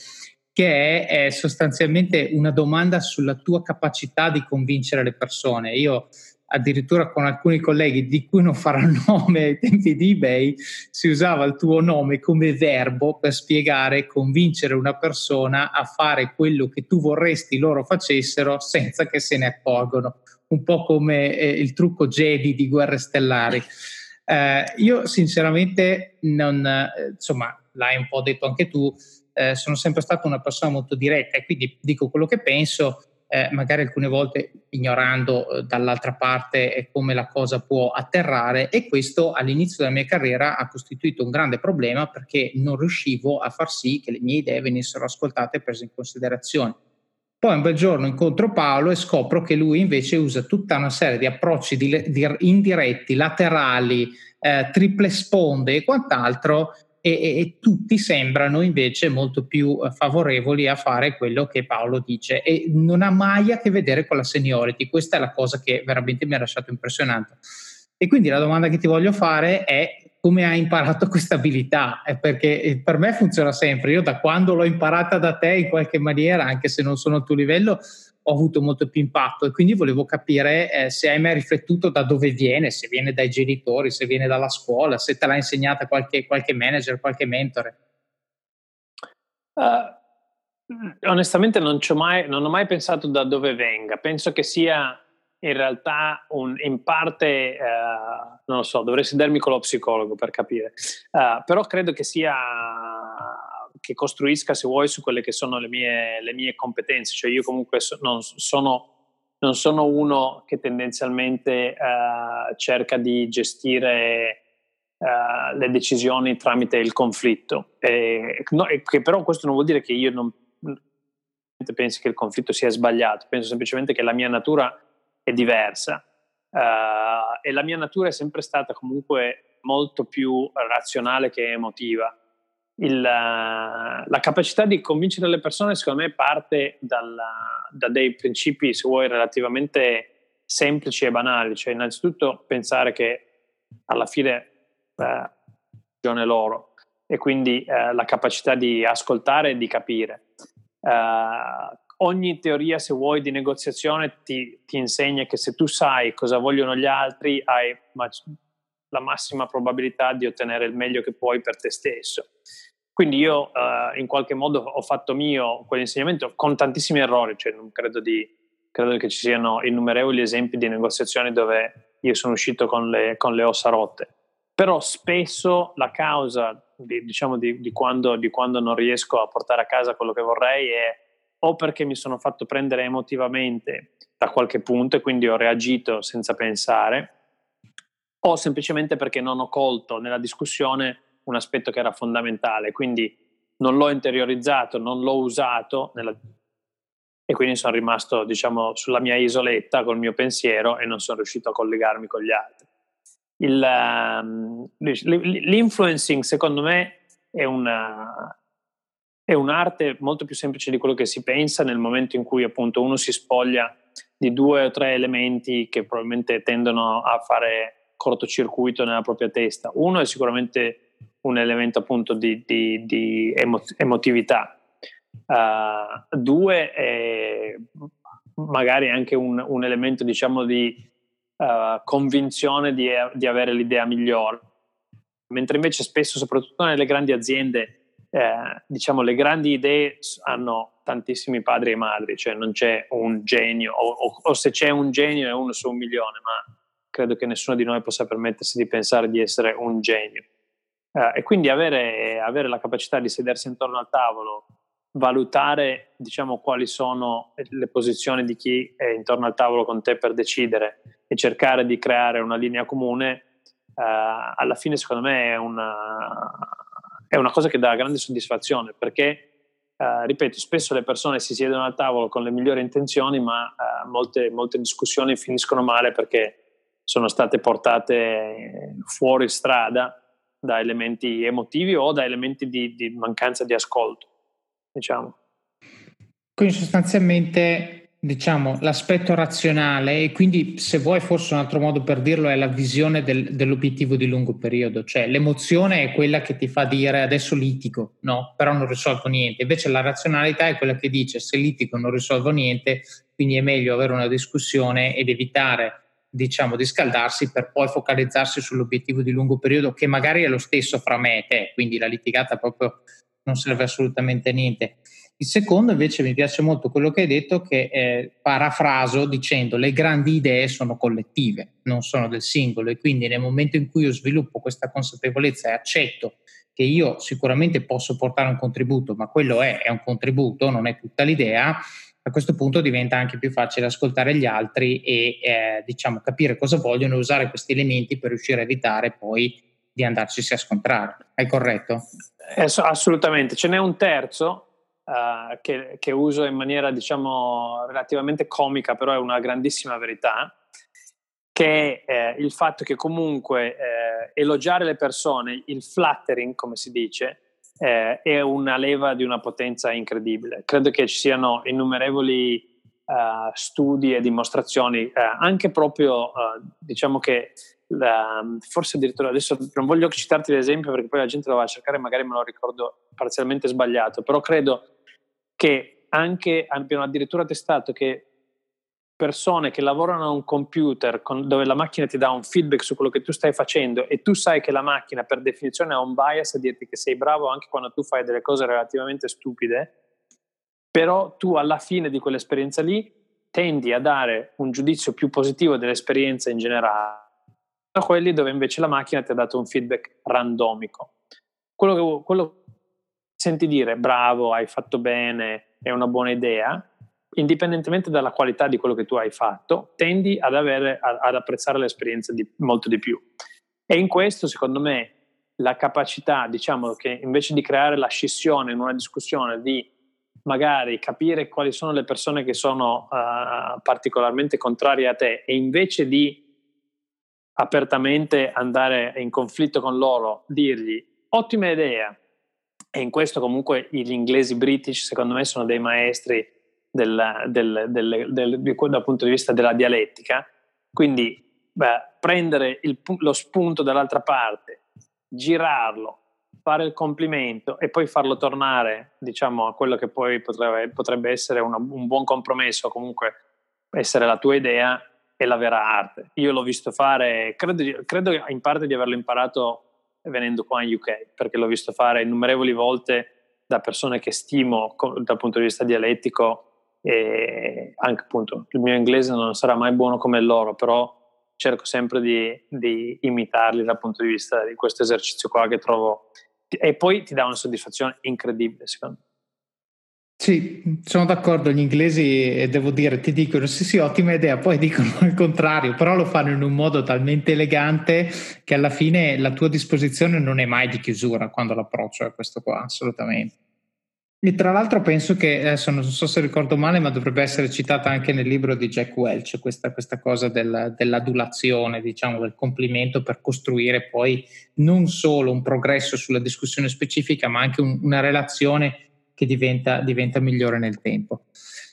che è, è sostanzialmente una domanda sulla tua capacità di convincere le persone. Io addirittura con alcuni colleghi di cui non farò nome ai tempi di eBay, si usava il tuo nome come verbo per spiegare, convincere una persona a fare quello che tu vorresti loro facessero senza che se ne accorgono. un po' come eh, il trucco Jedi di Guerre Stellari. Eh, io sinceramente non, eh, insomma, l'hai un po' detto anche tu, eh, sono sempre stata una persona molto diretta e quindi dico quello che penso, eh, magari alcune volte ignorando eh, dall'altra parte come la cosa può atterrare e questo all'inizio della mia carriera ha costituito un grande problema perché non riuscivo a far sì che le mie idee venissero ascoltate e prese in considerazione. Poi un bel giorno incontro Paolo e scopro che lui invece usa tutta una serie di approcci di, di indiretti, laterali, eh, triple sponde e quant'altro e, e, e, tutti sembrano invece molto più eh, favorevoli a fare quello che Paolo dice e non ha mai a che vedere con la seniority. Questa è la cosa che veramente mi ha lasciato impressionante. E quindi la domanda che ti voglio fare è come hai imparato questa abilità, perché eh, per me funziona sempre. Io da quando l'ho imparata da te in qualche maniera, anche se non sono al tuo livello, ho avuto molto più impatto e quindi volevo capire eh, se hai mai riflettuto da dove viene, se viene dai genitori, se viene dalla scuola, se te l'ha insegnata qualche, qualche manager, qualche mentore. Uh, onestamente non, mai, non ho mai pensato da dove venga, penso che sia in realtà un, in parte, uh, non lo so, dovresti darmi con lo psicologo per capire, uh, però credo che sia che costruisca, se vuoi, su quelle che sono le mie, le mie competenze. Cioè io comunque so, non, sono, non, sono, uno che tendenzialmente uh, cerca di gestire uh, le decisioni tramite il conflitto. E, no, e che però questo non vuol dire che io non pensi che il conflitto sia sbagliato, penso semplicemente che la mia natura è diversa. Uh, e la mia natura è sempre stata comunque molto più razionale che emotiva il, la capacità di convincere le persone, secondo me, parte dalla, da dei principi, se vuoi, relativamente semplici e banali. Cioè, innanzitutto, pensare che alla fine eh, ragione loro e quindi eh, la capacità di ascoltare e di capire. Eh, ogni teoria, se vuoi, di negoziazione ti, ti, insegna che se tu sai cosa vogliono gli altri, hai la massima probabilità di ottenere il meglio che puoi per te stesso. Quindi io uh, in qualche modo ho fatto mio quell'insegnamento con tantissimi errori, cioè non credo, di, credo che ci siano innumerevoli esempi di negoziazioni dove io sono uscito con le, con le ossa rotte. Però spesso la causa di, diciamo, di, di, quando, di quando non riesco a portare a casa quello che vorrei è o perché mi sono fatto prendere emotivamente da qualche punto e quindi ho reagito senza pensare, o semplicemente perché non ho colto nella discussione un aspetto che era fondamentale, quindi non l'ho interiorizzato, non l'ho usato nella... e quindi sono rimasto diciamo sulla mia isoletta col mio pensiero e non sono riuscito a collegarmi con gli altri. Il, um, l'influencing secondo me è una, è un'arte molto più semplice di quello che si pensa nel momento in cui appunto uno si spoglia di due o tre elementi che probabilmente tendono a fare cortocircuito nella propria testa. Uno è sicuramente un elemento appunto di, di, di emo- emotività. Uh, due, è magari anche un, un elemento diciamo di uh, convinzione di, di, avere l'idea migliore. Mentre invece spesso, soprattutto nelle grandi aziende, eh, diciamo le grandi idee hanno tantissimi padri e madri, cioè non c'è un genio, o, o, o se c'è un genio è uno su un milione, ma credo che nessuno di noi possa permettersi di pensare di essere un genio. Eh, e quindi avere, avere, la capacità di sedersi intorno al tavolo, valutare diciamo, quali sono le posizioni di chi è intorno al tavolo con te per decidere e cercare di creare una linea comune, eh, alla fine secondo me è una, è una, cosa che dà grande soddisfazione perché, eh, ripeto, spesso le persone si siedono al tavolo con le migliori intenzioni, ma eh, molte, molte discussioni finiscono male perché sono state portate fuori strada da elementi emotivi o da elementi di, di mancanza di ascolto, diciamo. Quindi sostanzialmente diciamo, l'aspetto razionale e quindi se vuoi forse un altro modo per dirlo è la visione del, dell'obiettivo di lungo periodo, cioè l'emozione è quella che ti fa dire adesso litigo, no, però non risolvo niente, invece la razionalità è quella che dice se litigo non risolvo niente, quindi è meglio avere una discussione ed evitare diciamo, di scaldarsi per poi focalizzarsi sull'obiettivo di lungo periodo che magari è lo stesso fra me e te, quindi la litigata proprio non serve assolutamente a niente. Il secondo invece mi piace molto quello che hai detto, che eh, parafraso dicendo le grandi idee sono collettive, non sono del singolo e quindi nel momento in cui io sviluppo questa consapevolezza e accetto che io sicuramente posso portare un contributo, ma quello è, è un contributo, non è tutta l'idea, a questo punto diventa anche più facile ascoltare gli altri e eh, diciamo capire cosa vogliono e usare questi elementi per riuscire a evitare poi di andarci a scontrare. È corretto? assolutamente. Ce n'è un terzo uh, che, che, uso in maniera diciamo relativamente comica, però è una grandissima verità, che è eh, il fatto che comunque eh, elogiare le persone, il flattering come si dice, eh, è una leva di una potenza incredibile. Credo che ci siano innumerevoli uh, studi e dimostrazioni, uh, anche proprio, uh, diciamo che forse addirittura adesso non voglio citarti l'esempio perché poi la gente lo va a cercare, magari me lo ricordo parzialmente sbagliato, però credo che anche abbiano addirittura testato che persone che lavorano a un computer con, dove la macchina ti dà un feedback su quello che tu stai facendo e tu sai che la macchina per definizione ha un bias a dirti che sei bravo anche quando tu fai delle cose relativamente stupide, però tu alla fine di quell'esperienza lì tendi a dare un giudizio più positivo dell'esperienza in generale a quelli dove invece la macchina ti ha dato un feedback randomico. Quello che, quello che senti dire bravo, hai fatto bene, è una buona idea, indipendentemente dalla qualità di quello che tu hai fatto, tendi ad, avere, ad apprezzare l'esperienza di, molto di più. E in questo, secondo me, la capacità, diciamo, che invece di creare la scissione in una discussione, di magari capire quali sono le persone che sono uh, particolarmente contrarie a te e invece di apertamente andare in conflitto con loro, dirgli ottima idea, e in questo comunque gli inglesi british secondo me sono dei maestri del, del, del, dal punto di vista della dialettica, quindi beh, prendere il, lo spunto dall'altra parte, girarlo, fare il complimento e poi farlo tornare diciamo a quello che poi potrebbe, potrebbe essere una, un buon compromesso, comunque essere la tua idea, è la vera arte. Io l'ho visto fare, credo, credo in parte di averlo imparato venendo qua in UK, perché l'ho visto fare innumerevoli volte da persone che stimo dal punto di vista dialettico e anche appunto il mio inglese non sarà mai buono come loro, però cerco sempre di, di imitarli dal punto di vista di questo esercizio qua che trovo e poi ti dà una soddisfazione incredibile secondo me. Sì, sono d'accordo, gli inglesi, devo dire, ti dicono sì sì, ottima idea, poi dicono il contrario, però lo fanno in un modo talmente elegante che alla fine la tua disposizione non è mai di chiusura quando l'approccio è questo qua, assolutamente. E tra l'altro penso che, adesso non so se ricordo male, ma dovrebbe essere citata anche nel libro di Jack Welch, questa, questa cosa del, dell'adulazione, diciamo, del complimento per costruire poi non solo un progresso sulla discussione specifica, ma anche un, una relazione che diventa, diventa migliore nel tempo.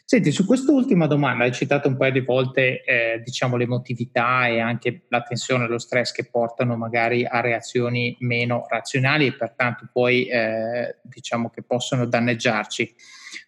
Senti, su quest'ultima domanda hai citato un paio di volte eh, diciamo, l'emotività e anche la tensione e lo stress che portano magari a reazioni meno razionali e pertanto poi eh, diciamo che possono danneggiarci.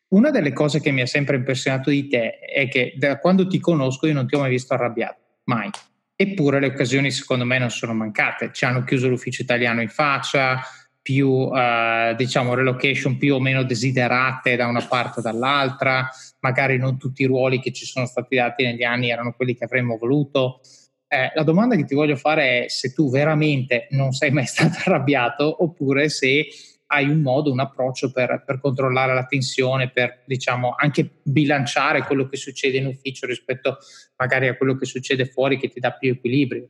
Una delle cose che mi ha sempre impressionato di te è che da quando ti conosco io non ti ho mai visto arrabbiato, mai. Eppure le occasioni secondo me non sono mancate. Ci hanno chiuso l'ufficio italiano in faccia, più eh, diciamo relocation più o meno desiderate da una parte o dall'altra, magari non tutti i ruoli che ci sono stati dati negli anni erano quelli che avremmo voluto. Eh, la domanda che ti voglio fare è se tu veramente non sei mai stato arrabbiato oppure se hai un modo, un approccio per, per, controllare la tensione, per diciamo anche bilanciare quello che succede in ufficio rispetto magari a quello che succede fuori che ti dà più equilibrio.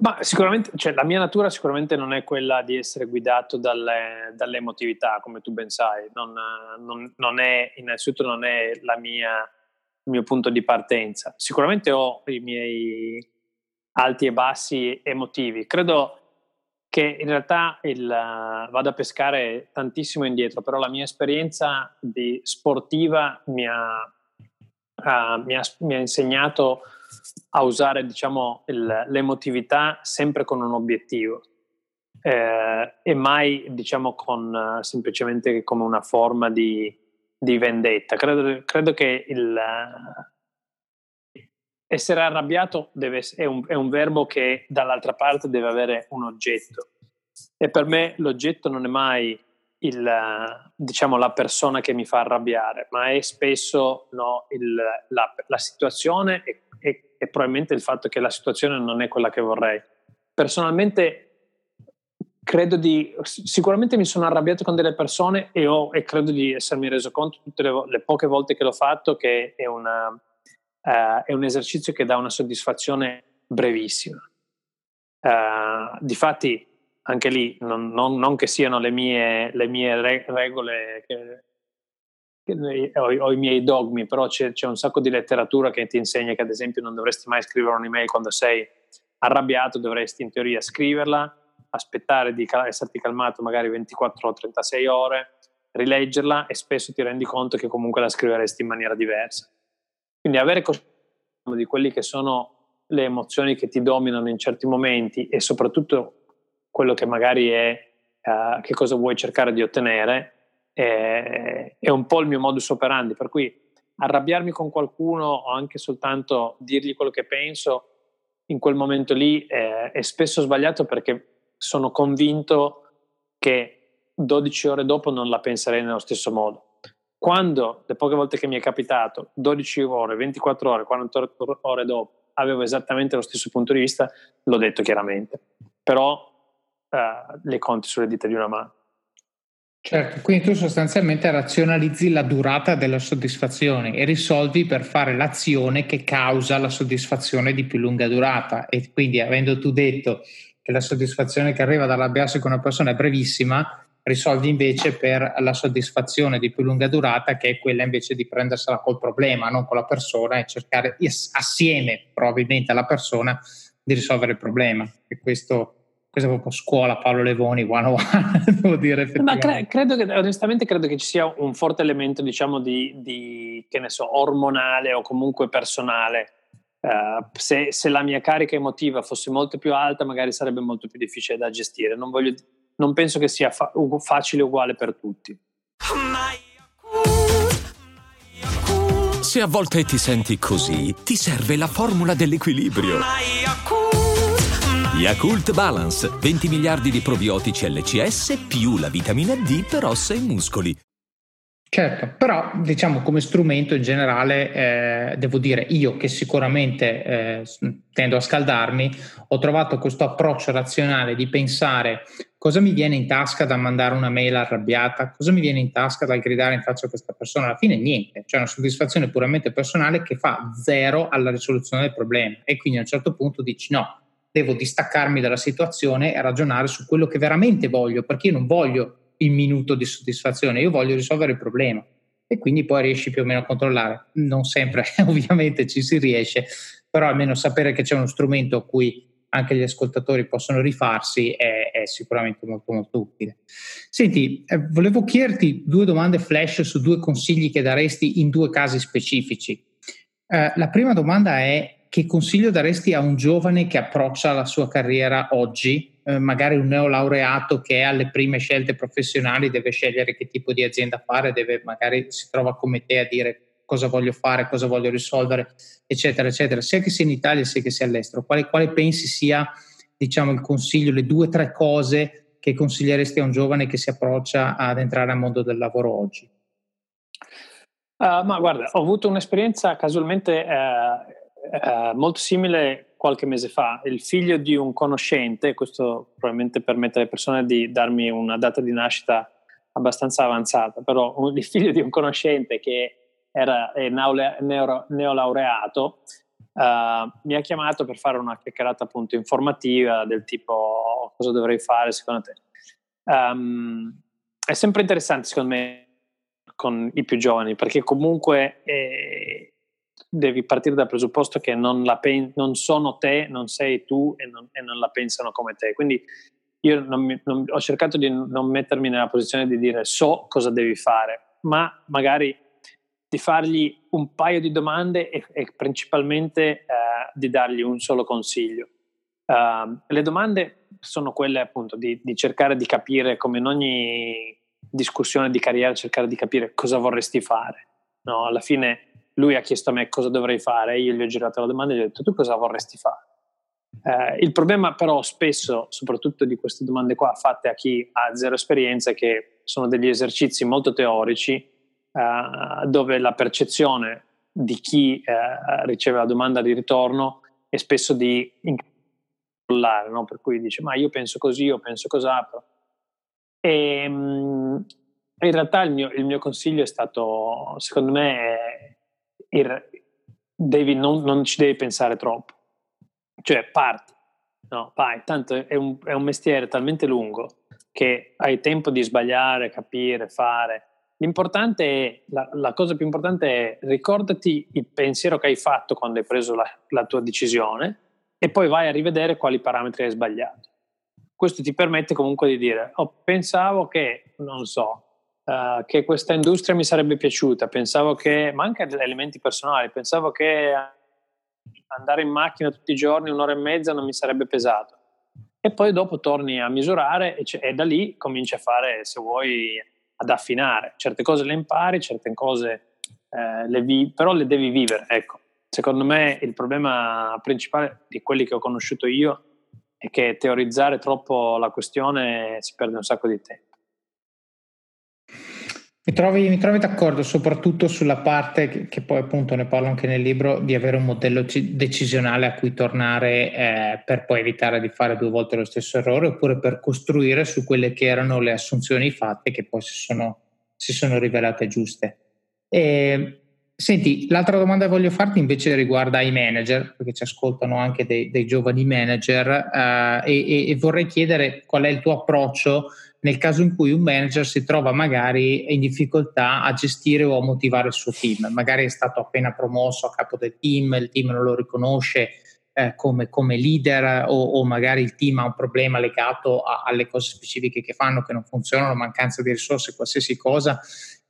Ma sicuramente, cioè, la mia natura sicuramente non è quella di essere guidato dalle, dalle come tu ben sai. Non, non, non è, innanzitutto non è mia, il mio punto di partenza. Sicuramente ho i miei alti e bassi emotivi. Credo che in realtà il, vado a pescare tantissimo indietro, però la mia esperienza sportiva mi ha, uh, mi ha, mi ha insegnato a usare diciamo, il, l'emotività sempre con un obiettivo eh, e mai diciamo, con, semplicemente come una forma di, di vendetta. Credo, credo che il, essere arrabbiato deve, è, un, è un verbo che dall'altra parte deve avere un oggetto e per me l'oggetto non è mai il, diciamo, la persona che mi fa arrabbiare, ma è spesso no, il, la, la, situazione e, e, e, probabilmente il fatto che la situazione non è quella che vorrei. Personalmente credo di, sicuramente mi sono arrabbiato con delle persone e, ho, e credo di essermi reso conto tutte le, le, poche volte che l'ho fatto che è, una, uh, è un esercizio che dà una soddisfazione brevissima. Uh, difatti anche lì non, non, non, che siano le mie, le mie regole che, o, o, i miei dogmi, però c'è, c'è, un sacco di letteratura che ti insegna che ad esempio non dovresti mai scrivere un'email quando sei arrabbiato, dovresti in teoria scriverla, aspettare di esserti calmato magari 24 o 36 ore, rileggerla e spesso ti rendi conto che comunque la scriveresti in maniera diversa. Quindi avere coscienza di quelli che sono le emozioni che ti dominano in certi momenti e soprattutto quello che magari è uh, che cosa vuoi cercare di ottenere, è, è, un po' il mio modus operandi, per cui arrabbiarmi con qualcuno o anche soltanto dirgli quello che penso in quel momento lì è, è spesso sbagliato perché sono convinto che 12 ore dopo non la penserei nello stesso modo. Quando, le poche volte che mi è capitato, 12 ore, 24 ore, 48 ore dopo, avevo esattamente lo stesso punto di vista, l'ho detto chiaramente. Però uh, le conti sulle dita di una mano. Certo, quindi tu sostanzialmente razionalizzi la durata della soddisfazione e risolvi per fare l'azione che causa la soddisfazione di più lunga durata e quindi avendo tu detto che la soddisfazione che arriva dall'arrabbiarsi con una persona è brevissima, risolvi invece per la soddisfazione di più lunga durata che è quella invece di prendersela col problema, non con la persona e cercare assieme probabilmente alla persona di risolvere il problema. E questo questa è proprio scuola Paolo Levoni one on one, devo dire. Ma cre- credo che, onestamente credo che ci sia un forte elemento, diciamo, di, di che ne so, ormonale o comunque personale. Uh, se, se, la mia carica emotiva fosse molto più alta, magari sarebbe molto più difficile da gestire. Non, voglio, non penso che sia fa- facile uguale per tutti. Se a volte ti senti così, ti serve la formula dell'equilibrio. Yakult Balance, 20 miliardi di probiotici LCS più la vitamina D per ossa e muscoli. Certo, però diciamo come strumento in generale eh, devo dire io che sicuramente eh, tendo a scaldarmi, ho trovato questo approccio razionale di pensare cosa mi viene in tasca da mandare una mail arrabbiata, cosa mi viene in tasca da gridare in faccia a questa persona, alla fine niente, c'è una soddisfazione puramente personale che fa zero alla risoluzione del problema. E quindi a un certo punto dici no, devo distaccarmi dalla situazione e ragionare su quello che veramente voglio, perché io non voglio il minuto di soddisfazione, io voglio risolvere il problema e quindi poi riesci più o meno a controllare. Non sempre ovviamente ci si riesce, però almeno sapere che c'è uno strumento a cui anche gli ascoltatori possono rifarsi è, è sicuramente molto molto utile. Senti, eh, volevo chiederti due domande flash su due consigli che daresti in due casi specifici. Eh, la prima domanda è che consiglio daresti a un giovane che approccia la sua carriera oggi, eh, magari un neolaureato che è alle prime scelte professionali, deve scegliere che tipo di azienda fare, deve magari si trova come te a dire cosa voglio fare, cosa voglio risolvere, eccetera, eccetera, sia che sia in Italia sia che sia all'estero. Quale, quale pensi sia, diciamo, il consiglio, le due o tre cose che consiglieresti a un giovane che si approccia ad entrare al mondo del lavoro oggi? Uh, ma guarda, ho avuto un'esperienza casualmente uh, eh, molto simile qualche mese fa. Il figlio di un conoscente, questo probabilmente permette alle persone di darmi una data di nascita abbastanza avanzata, però il figlio di un conoscente che era neolaureato uh, mi ha chiamato per fare una chiacchierata appunto informativa del tipo cosa dovrei fare secondo te. Um, è sempre interessante secondo me con i più giovani perché comunque è, devi partire dal presupposto che non, pen- non sono te, non sei tu e non, e non, la pensano come te. Quindi io non mi, ho cercato di non mettermi nella posizione di dire so cosa devi fare, ma magari di fargli un paio di domande e, e principalmente eh, di dargli un solo consiglio. Uh, le domande sono quelle appunto di, di cercare di capire, come in ogni discussione di carriera, cercare di capire cosa vorresti fare. No, alla fine lui ha chiesto a me cosa dovrei fare, io gli ho girato la domanda e gli ho detto tu cosa vorresti fare? Eh, il problema però spesso, soprattutto di queste domande qua fatte a chi ha zero esperienza, è che sono degli esercizi molto teorici eh, dove la percezione di chi eh, riceve la domanda di ritorno è spesso di incollare, no? per cui dice ma io penso così, io penso cos'altro. E, mh, in realtà il mio, il mio, consiglio è stato, secondo me, il, devi, non, non, ci devi pensare troppo. Cioè, parti, no, vai, tanto è un, è un mestiere talmente lungo che hai tempo di sbagliare, capire, fare. L'importante è, la, la, cosa più importante è ricordati il pensiero che hai fatto quando hai preso la, la tua decisione e poi vai a rivedere quali parametri hai sbagliato. Questo ti permette comunque di dire, oh, pensavo che, non so, uh, che questa industria mi sarebbe piaciuta, pensavo che, ma anche elementi personali, pensavo che andare in macchina tutti i giorni un'ora e mezza non mi sarebbe pesato. E poi dopo torni a misurare e, e da lì cominci a fare, se vuoi, ad affinare. Certe cose le impari, certe cose eh, le vi- però le devi vivere. Ecco, secondo me il problema principale di quelli che ho conosciuto io è che teorizzare troppo la questione si perde un sacco di tempo. Mi trovi, mi trovi, d'accordo soprattutto sulla parte che, che, poi appunto ne parlo anche nel libro di avere un modello c- decisionale a cui tornare eh, per poi evitare di fare due volte lo stesso errore oppure per costruire su quelle che erano le assunzioni fatte che poi si sono, si sono rivelate giuste. E, senti, l'altra domanda che voglio farti invece riguarda i manager, perché ci ascoltano anche dei, dei giovani manager eh, e, e vorrei chiedere qual è il tuo approccio nel caso in cui un manager si trova magari in difficoltà a gestire o a motivare il suo team. Magari è stato appena promosso a capo del team, il team non lo riconosce eh, come, come, leader o, o, magari il team ha un problema legato a, alle cose specifiche che fanno che non funzionano, mancanza di risorse, qualsiasi cosa.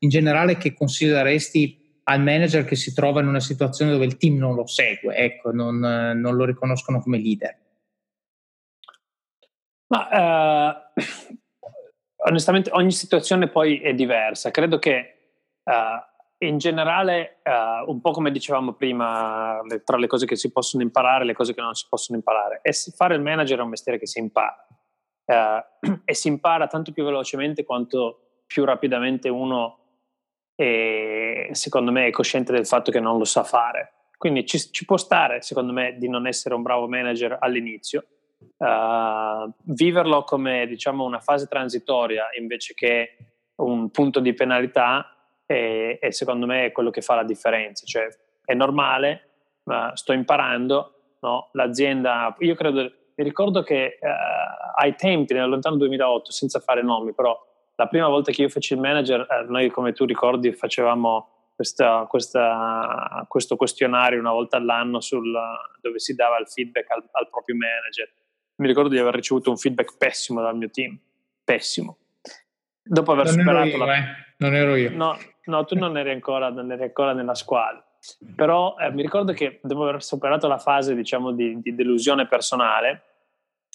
In generale, che considereresti al manager che si trova in una situazione dove il team non lo segue, ecco, non, non lo riconoscono come leader? Ma uh, onestamente ogni situazione poi è diversa. Credo che uh, in generale, uh, un po' come dicevamo prima, le, tra le cose che si possono imparare e le cose che non si possono imparare, e fare il manager è un mestiere che si impara. Uh, e si impara tanto più velocemente quanto più rapidamente uno è, secondo me, è cosciente del fatto che non lo sa fare. Quindi ci, ci può stare, secondo me, di non essere un bravo manager all'inizio, uh, viverlo come diciamo una fase transitoria invece che un punto di penalità è, è secondo me quello che fa la differenza. Cioè è normale, ma sto imparando, no? l'azienda, io credo, mi ricordo che uh, ai tempi, nel lontano 2008, senza fare nomi, però la prima volta che io feci il manager, eh, noi come tu ricordi facevamo questa, questa, questo questionario una volta all'anno sul, dove si dava il feedback al, al proprio manager mi ricordo di aver ricevuto un feedback pessimo dal mio team, pessimo. Dopo aver non superato io, la... Eh. Non ero io. No, no, tu non eri ancora, non eri ancora nella squadra. Però eh, mi ricordo che dopo aver superato la fase, diciamo, di, di delusione personale,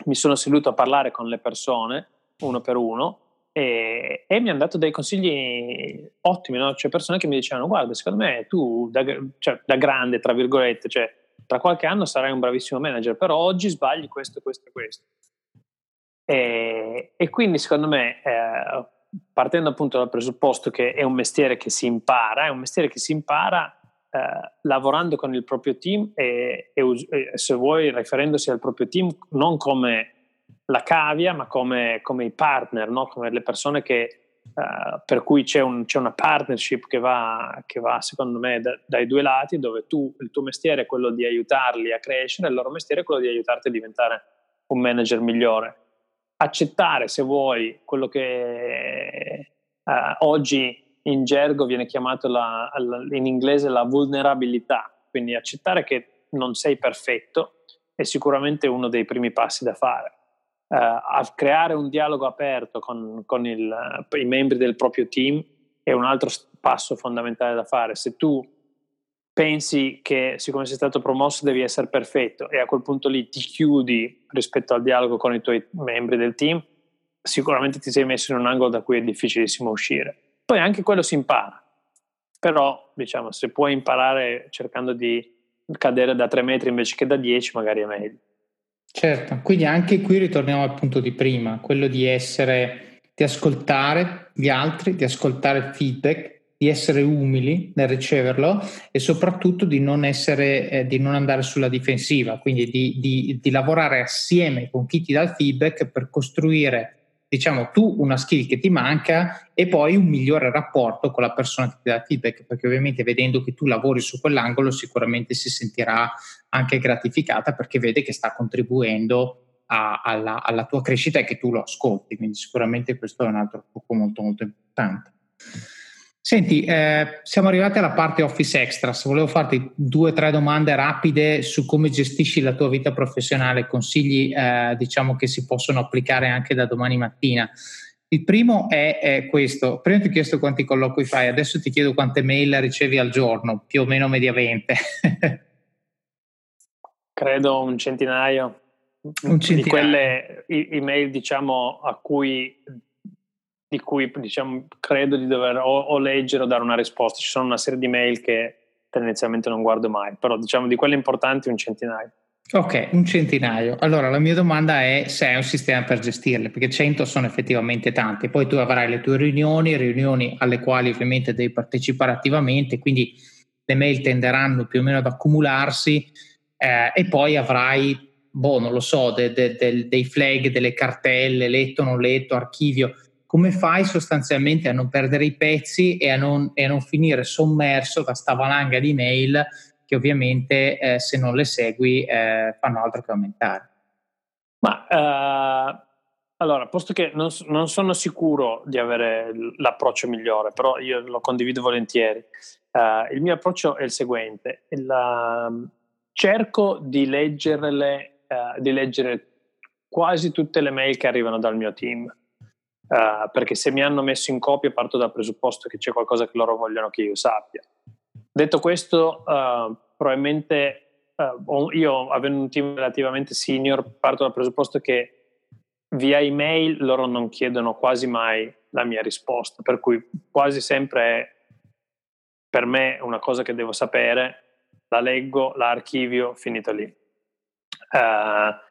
mi sono seduto a parlare con le persone, uno per uno, e, e, mi hanno dato dei consigli ottimi, no? cioè persone che mi dicevano guarda secondo me tu da, cioè, da grande tra virgolette cioè, tra qualche anno sarai un bravissimo manager, però oggi sbagli questo, questo e questo. E, e quindi secondo me, eh, partendo appunto dal presupposto che è un mestiere che si impara, è un mestiere che si impara eh, lavorando con il proprio team e, e, e, se vuoi riferendosi al proprio team non come la cavia, ma come, come i partner, no? come le persone che Uh, per cui c'è, un, c'è, una partnership che va, che va secondo me da, dai due lati dove tu, il tuo mestiere è quello di aiutarli a crescere il loro mestiere è quello di aiutarti a diventare un manager migliore. Accettare se vuoi quello che uh, oggi in gergo viene chiamato la, la, in inglese la vulnerabilità. Quindi accettare che non sei perfetto è sicuramente uno dei primi passi da fare a creare un dialogo aperto con, con il, i membri del proprio team è un altro passo fondamentale da fare. Se tu pensi che siccome sei stato promosso devi essere perfetto e a quel punto lì ti chiudi rispetto al dialogo con i tuoi membri del team, sicuramente ti sei messo in un angolo da cui è difficilissimo uscire. Poi anche quello si impara, però diciamo se puoi imparare cercando di cadere da 3 metri invece che da 10 magari è meglio. Certo, quindi anche qui ritorniamo al punto di prima, quello di essere di ascoltare gli altri, di ascoltare il feedback, di essere umili nel riceverlo e soprattutto di non, essere, eh, di non andare sulla difensiva, quindi di, di, di, lavorare assieme con chi ti dà il feedback per costruire, diciamo, tu una skill che ti manca e poi un migliore rapporto con la persona che ti dà feedback, perché ovviamente vedendo che tu lavori su quell'angolo sicuramente si sentirà anche gratificata perché vede che sta contribuendo a, alla, alla tua crescita e che tu lo ascolti, quindi sicuramente questo è un altro punto molto molto importante. Senti, eh, siamo arrivati alla parte Office Extras. Volevo farti due o tre domande rapide su come gestisci la tua vita professionale, consigli eh, diciamo che si possono applicare anche da domani mattina. Il primo è, è, questo. Prima ti ho chiesto quanti colloqui fai, adesso ti chiedo quante mail ricevi al giorno, più o meno mediamente. Credo un centinaio. Un centinaio. Di quelle email, diciamo, a cui di cui diciamo, credo di dover o, o, leggere o dare una risposta. Ci sono una serie di mail che tendenzialmente non guardo mai, però diciamo di quelle importanti un centinaio. Ok, un centinaio. Allora la mia domanda è se hai un sistema per gestirle, perché 100 sono effettivamente tanti. Poi tu avrai le tue riunioni, riunioni alle quali ovviamente devi partecipare attivamente, quindi le mail tenderanno più o meno ad accumularsi eh, e poi avrai, boh, non lo so, de, de, de, dei flag, delle cartelle, letto, non letto, archivio come fai sostanzialmente a non perdere i pezzi e a non, e a non finire sommerso da sta valanga di mail che ovviamente eh, se non le segui eh, fanno altro che aumentare? Ma uh, allora, posto che non, non, sono sicuro di avere l'approccio migliore, però io lo condivido volentieri. Uh, il mio approccio è il seguente: il, uh, cerco di leggerle, di leggere quasi tutte le mail che arrivano dal mio team Uh, perché se mi hanno messo in copia parto dal presupposto che c'è qualcosa che loro vogliono che io sappia. Detto questo, uh, probabilmente uh, io, avendo un team relativamente senior, parto dal presupposto che via email loro non chiedono quasi mai la mia risposta, per cui quasi sempre è per me una cosa che devo sapere, la leggo, la archivio, finito lì.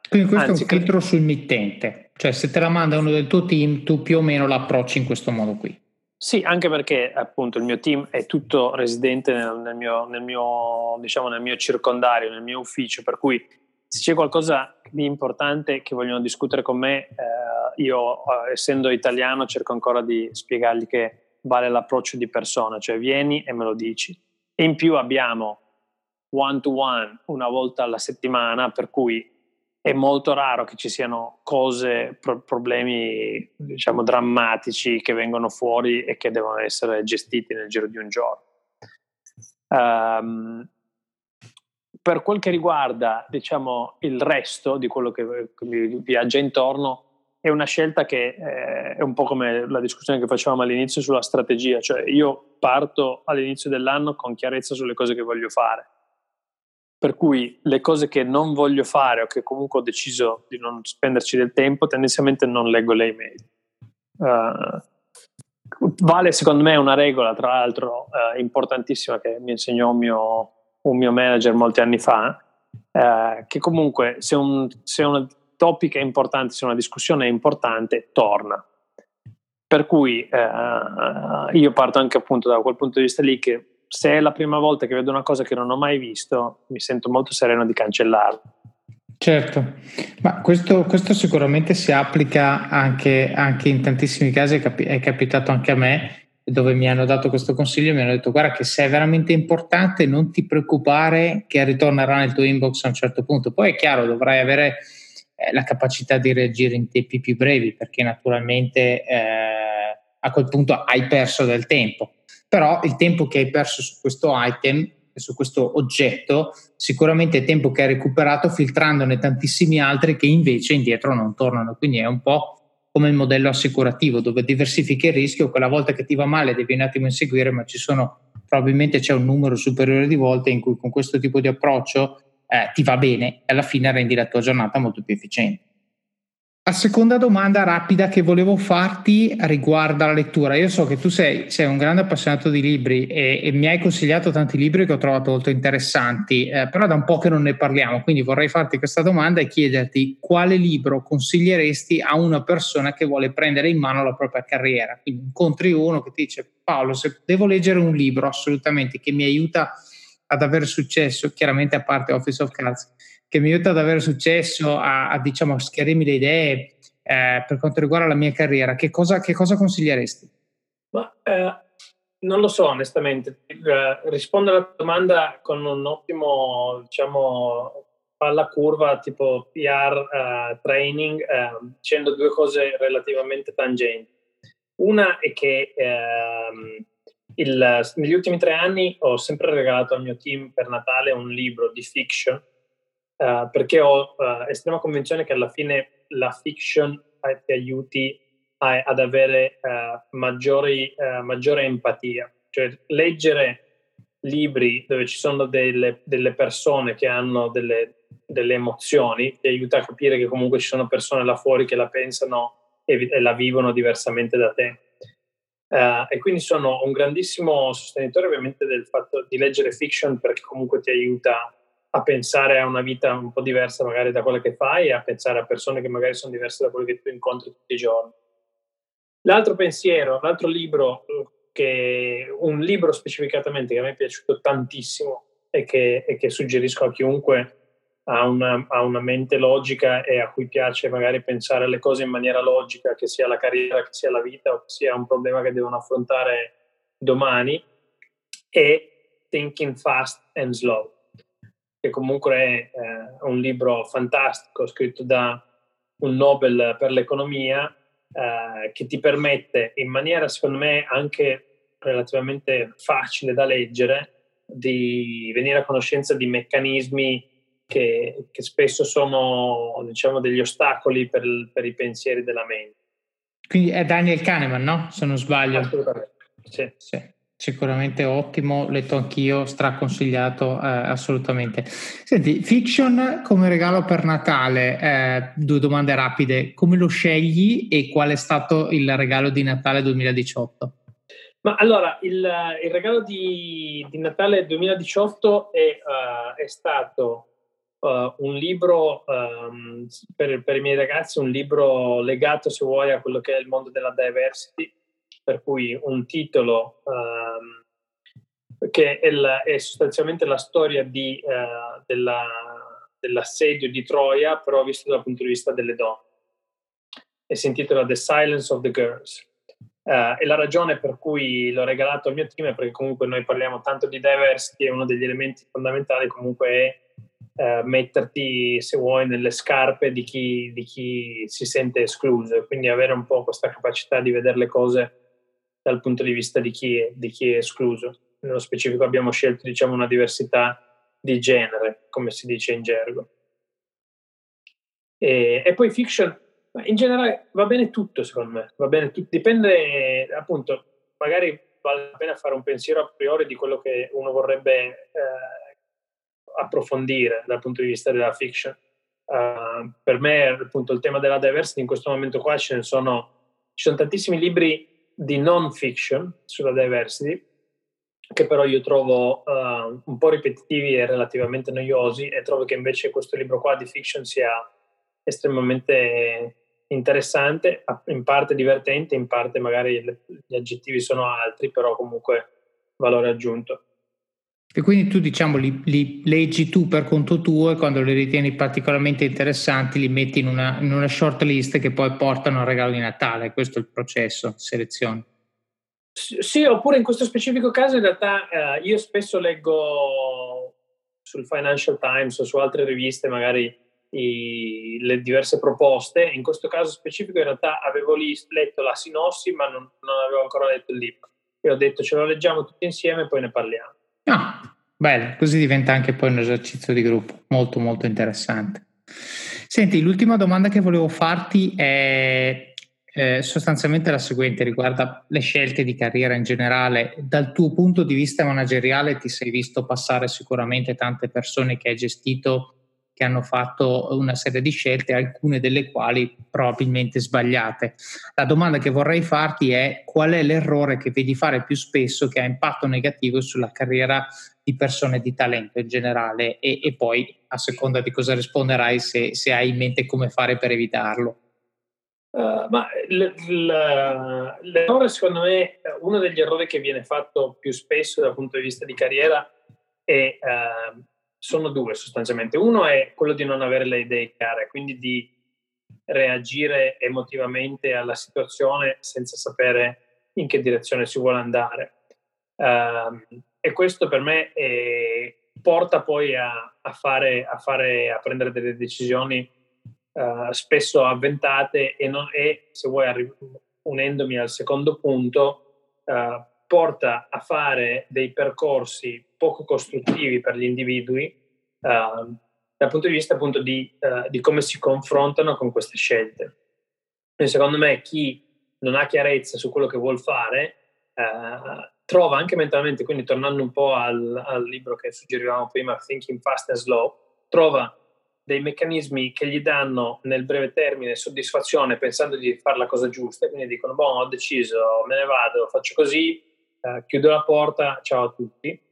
Quindi questo è un filtro sul mittente. Cioè se te la manda uno del tuo team, tu più o meno l'approcci in questo modo qui. Sì, anche perché appunto il mio team è tutto residente nel, nel, mio, nel, mio, diciamo, nel mio circondario, nel mio ufficio, per cui se c'è qualcosa di importante che vogliono discutere con me, eh, io eh, essendo italiano cerco ancora di spiegargli che vale l'approccio di persona, cioè vieni e me lo dici. E in più abbiamo one to one una volta alla settimana, per cui è molto raro che ci siano cose, pro- problemi diciamo drammatici che vengono fuori e che devono essere gestiti nel giro di un giorno. Um, per quel che riguarda diciamo, il resto di quello che, che viaggia intorno, è una scelta che eh, è un po' come la discussione che facevamo all'inizio sulla strategia, cioè io parto all'inizio dell'anno con chiarezza sulle cose che voglio fare per cui le cose che non voglio fare o che comunque ho deciso di non spenderci del tempo, tendenzialmente non leggo le email. Uh, vale secondo me una regola, tra l'altro uh, importantissima, che mi insegnò un mio, un mio manager molti anni fa, uh, che comunque se un, se un topic è importante, se una discussione è importante, torna. Per cui io parto anche appunto da quel punto di vista lì che se è la prima volta che vedo una cosa che non ho mai visto, mi sento molto sereno di cancellarla. Certo, ma questo, questo sicuramente si applica anche, anche, in tantissimi casi, è, capi- è capitato anche a me, dove mi hanno dato questo consiglio e mi hanno detto guarda che se è veramente importante non ti preoccupare che ritornerà nel tuo inbox a un certo punto. Poi è chiaro, dovrai avere eh, la capacità di reagire in tempi più brevi perché naturalmente eh, a quel punto hai perso del tempo. Però il tempo che hai perso su questo item su questo oggetto sicuramente è tempo che hai recuperato filtrandone tantissimi altri che invece indietro non tornano. Quindi è un po' come il modello assicurativo dove diversifichi il rischio quella volta che ti va male devi un attimo inseguire ma ci sono probabilmente c'è un numero superiore di volte in cui con questo tipo di approccio eh, ti va bene e alla fine rendi la tua giornata molto più efficiente La seconda domanda rapida che volevo farti riguarda la lettura. Io so che tu sei, sei un grande appassionato di libri e, e, mi hai consigliato tanti libri che ho trovato molto interessanti, eh, però da un po' che non ne parliamo, quindi vorrei farti questa domanda e chiederti quale libro consiglieresti a una persona che vuole prendere in mano la propria carriera. Quindi incontri uno che ti dice Paolo, se devo leggere un libro assolutamente che mi aiuta ad avere successo, chiaramente a parte Office of Cards, che mi aiuta ad avere successo, a, a, diciamo, schiarirmi le idee eh, per quanto riguarda la mia carriera, che cosa, che cosa consiglieresti? Ma, eh, non lo so onestamente, eh, rispondo alla domanda con un ottimo, diciamo, palla curva tipo PR eh, training, eh, dicendo due cose relativamente tangenti. Una è che ehm, il, negli ultimi tre anni ho sempre regalato al mio team per Natale un libro di fiction uh, perché ho uh, estrema convinzione che alla fine la fiction ti aiuti a, ad avere uh, maggiori, maggiore empatia. Cioè leggere libri dove ci sono delle, delle persone che hanno delle, delle, emozioni ti aiuta a capire che comunque ci sono persone là fuori che la pensano e, e la vivono diversamente da te. Uh, e quindi sono un grandissimo sostenitore ovviamente del fatto di leggere fiction perché comunque ti aiuta a pensare a una vita un po' diversa magari da quella che fai e a pensare a persone che magari sono diverse da quelle che tu incontri tutti i giorni. L'altro pensiero, l'altro libro, che, un libro specificatamente che a me è piaciuto tantissimo e che, e che suggerisco a chiunque ha una, ha una, mente logica e a cui piace magari pensare alle cose in maniera logica, che sia la carriera, che sia la vita o che sia un problema che devono affrontare domani, è Thinking Fast and Slow che comunque è eh, un libro fantastico scritto da un Nobel per l'economia eh, che ti permette in maniera secondo me anche relativamente facile da leggere di venire a conoscenza di meccanismi che, che spesso sono diciamo degli ostacoli per, per, i pensieri della mente. Quindi è Daniel Kahneman, no? Se non sbaglio. Assolutamente. Sì. sì sicuramente ottimo, letto anch'io, straconsigliato eh, assolutamente. Senti, fiction come regalo per Natale, eh, due domande rapide, come lo scegli e qual è stato il regalo di Natale 2018? Ma allora, il, il regalo di, di, Natale 2018 è, uh, è stato uh, un libro um, per, per i miei ragazzi, un libro legato, se vuoi, a quello che è il mondo della diversity, per cui un titolo um, che è, la, è, sostanzialmente la storia di, uh, della, dell'assedio di Troia, però visto dal punto di vista delle donne. E si intitola The Silence of the Girls. Uh, e la ragione per cui l'ho regalato al mio team è perché comunque noi parliamo tanto di diversity e uno degli elementi fondamentali comunque è Uh, metterti, se vuoi, nelle scarpe di chi, di chi, si sente escluso, quindi avere un po' questa capacità di vedere le cose dal punto di vista di chi, è, di chi è escluso. Nello specifico abbiamo scelto diciamo, una diversità di genere, come si dice in gergo. E, e poi fiction, in generale va bene tutto secondo me, va bene tutto, dipende appunto, magari vale la pena fare un pensiero a priori di quello che uno vorrebbe eh, approfondire dal punto di vista della fiction. Uh, per me appunto il tema della diversity in questo momento qua ce ne sono, ci sono tantissimi libri di non fiction sulla diversity, che però io trovo uh, un po' ripetitivi e relativamente noiosi e trovo che invece questo libro qua di fiction sia estremamente interessante, in parte divertente, in parte magari gli aggettivi sono altri, però comunque valore aggiunto. E quindi tu diciamo li, li, leggi tu per conto tuo e quando li ritieni particolarmente interessanti li metti in una, in una short list che poi portano al regalo di Natale, questo è il processo, selezione. Sì, oppure in questo specifico caso in realtà eh, io spesso leggo sul Financial Times o su altre riviste magari i, le diverse proposte, in questo caso specifico in realtà avevo letto la sinossi ma non, non avevo ancora letto il libro e ho detto ce lo leggiamo tutti insieme e poi ne parliamo. Ah, bello, così diventa anche poi un esercizio di gruppo, molto molto interessante. Senti, l'ultima domanda che volevo farti è eh, sostanzialmente la seguente, riguarda le scelte di carriera in generale. Dal tuo punto di vista manageriale ti sei visto passare sicuramente tante persone che hai gestito che hanno fatto una serie di scelte, alcune delle quali probabilmente sbagliate. La domanda che vorrei farti è qual è l'errore che vedi fare più spesso che ha impatto negativo sulla carriera di persone di talento in generale e, e poi a seconda di cosa risponderai se, se, hai in mente come fare per evitarlo. Uh, ma l- l- l'errore secondo me, uno degli errori che viene fatto più spesso dal punto di vista di carriera è uh, sono due sostanzialmente. Uno è quello di non avere le idee chiare, quindi di reagire emotivamente alla situazione senza sapere in che direzione si vuole andare. Uh, e questo per me è, porta poi a, a, fare, a, fare, a prendere delle decisioni uh, spesso avventate e, non, e se vuoi, arri- unendomi al secondo punto, uh, porta a fare dei percorsi poco costruttivi per gli individui uh, dal punto di vista appunto di, uh, di, come si confrontano con queste scelte. E secondo me chi non ha chiarezza su quello che vuole fare uh, trova anche mentalmente, quindi tornando un po' al, al, libro che suggerivamo prima, Thinking Fast and Slow, trova dei meccanismi che gli danno nel breve termine soddisfazione pensando di fare la cosa giusta, quindi dicono, boh, ho deciso, me ne vado, faccio così, uh, chiudo la porta, ciao a tutti.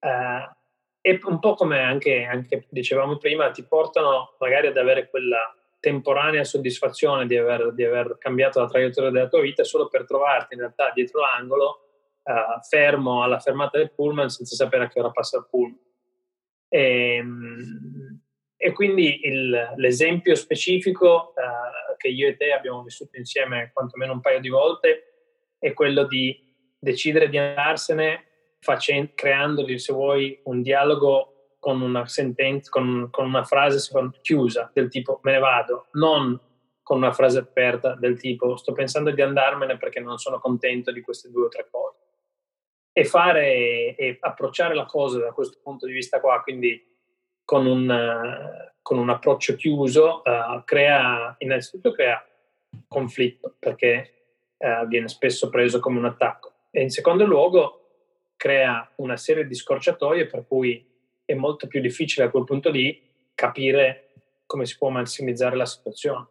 Uh, e un po' come anche, anche, dicevamo prima, ti portano magari ad avere quella temporanea soddisfazione di aver, di aver, cambiato la traiettoria della tua vita solo per trovarti in realtà dietro l'angolo, uh, fermo alla fermata del pullman senza sapere a che ora passa il pullman. E, ehm, e quindi il, l'esempio specifico uh, che io e te abbiamo vissuto insieme quantomeno un paio di volte è quello di decidere di andarsene facendo, creandogli, se vuoi, un dialogo con una sentenza, con, con una frase chiusa del tipo me ne vado, non con una frase aperta del tipo sto pensando di andarmene perché non sono contento di queste due o tre cose. E fare e approcciare la cosa da questo punto di vista qua, quindi con un, con un approccio chiuso, uh, crea innanzitutto crea conflitto perché uh, viene spesso preso come un attacco e in secondo luogo crea una serie di scorciatoie per cui è molto più difficile a quel punto lì capire come si può massimizzare la situazione.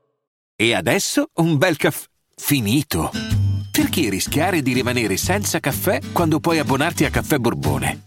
E adesso un bel caffè finito. Perché rischiare di rimanere senza caffè quando puoi abbonarti a Caffè Borbone?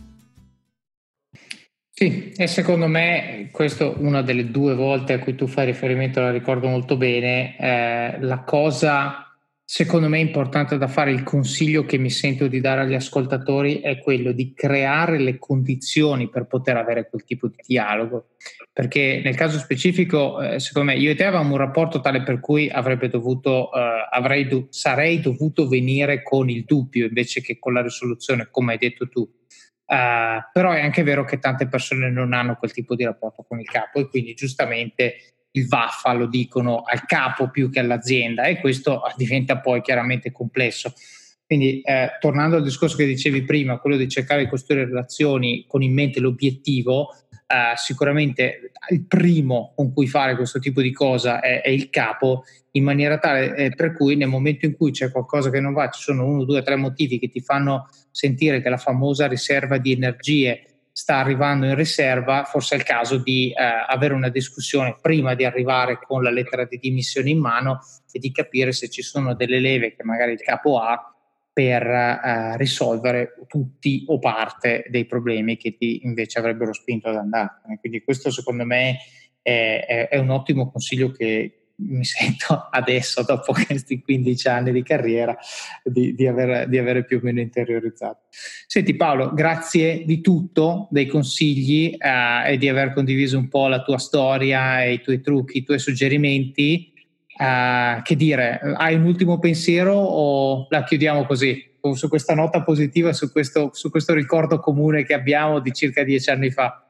Sì, e secondo me questo una delle due volte a cui tu fai riferimento, la ricordo molto bene, eh, la cosa secondo me importante da fare, il consiglio che mi sento di dare agli ascoltatori è quello di creare le condizioni per poter avere quel tipo di dialogo, perché nel caso specifico, eh, secondo me, io e te avevamo un rapporto tale per cui avrebbe dovuto, eh, avrei do- sarei dovuto venire con il dubbio invece che con la risoluzione, come hai detto tu Uh, però è anche vero che tante persone non hanno quel tipo di rapporto con il capo e quindi giustamente il vaffa lo dicono al capo più che all'azienda e questo diventa poi chiaramente complesso. Quindi eh, tornando al discorso che dicevi prima, quello di cercare di costruire relazioni con in mente l'obiettivo, eh, sicuramente il primo con cui fare questo tipo di cosa è, è il capo, in maniera tale eh, per cui nel momento in cui c'è qualcosa che non va, ci sono uno, due, tre motivi che ti fanno sentire che la famosa riserva di energie sta arrivando in riserva, forse è il caso di eh, avere una discussione prima di arrivare con la lettera di dimissioni in mano e di capire se ci sono delle leve che magari il capo ha per eh, risolvere tutti o parte dei problemi che ti invece avrebbero spinto ad andarsene. Quindi questo secondo me è, è, è un ottimo consiglio che, mi sento adesso, dopo questi 15 anni di carriera, di, di, aver, di, avere più o meno interiorizzato. Senti Paolo, grazie di tutto, dei consigli eh, e di aver condiviso un po' la tua storia, i tuoi trucchi, i tuoi suggerimenti. Uh, che dire, hai un ultimo pensiero o la chiudiamo così, su questa nota positiva, su questo, su questo ricordo comune che abbiamo di circa dieci anni fa?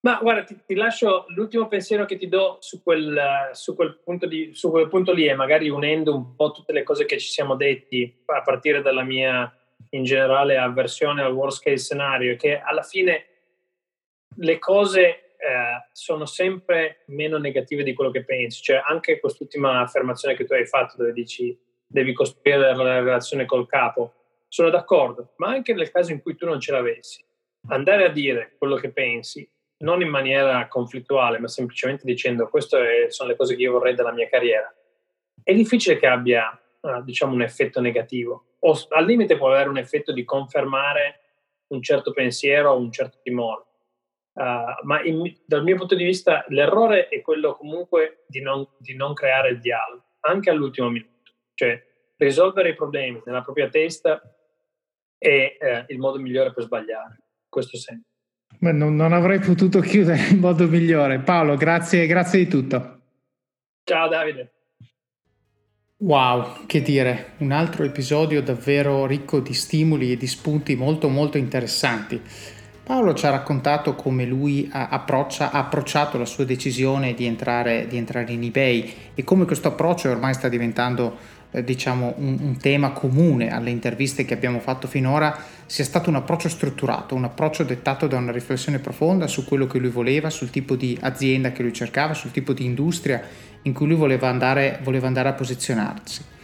Ma guarda, ti, ti, lascio l'ultimo pensiero che ti do su quel, su, quel di, su quel, punto lì e magari unendo un po' tutte le cose che ci siamo detti a partire dalla mia in generale avversione al worst case scenario che alla fine le cose eh, sono sempre meno negative di quello che pensi. Cioè, anche quest'ultima affermazione che tu hai fatto, dove dici devi costruire la relazione col capo, sono d'accordo, ma anche nel caso in cui tu non ce l'avessi, andare a dire quello che pensi, non in maniera conflittuale, ma semplicemente dicendo queste sono le cose che io vorrei dalla mia carriera, è difficile che abbia, uh, diciamo, un effetto negativo. O al limite può avere un effetto di confermare un certo pensiero o un certo timore. Uh, ma in, dal mio punto di vista l'errore è quello comunque di non, di non creare il dialogo, anche all'ultimo minuto. Cioè, risolvere i problemi nella propria testa è eh, il modo migliore per sbagliare. Questo sempre. Beh, non, non, avrei potuto chiudere in modo migliore. Paolo, grazie, grazie di tutto. Ciao Davide. Wow, che dire, un altro episodio davvero ricco di stimoli e di spunti molto molto interessanti. Paolo ci ha raccontato come lui ha, approccia, ha approcciato la sua decisione di entrare, di entrare in eBay e come questo approccio ormai sta diventando eh, diciamo, un, un, tema comune alle interviste che abbiamo fatto finora sia stato un approccio strutturato, un approccio dettato da una riflessione profonda su quello che lui voleva, sul tipo di azienda che lui cercava, sul tipo di industria in cui lui voleva andare, voleva andare a posizionarsi.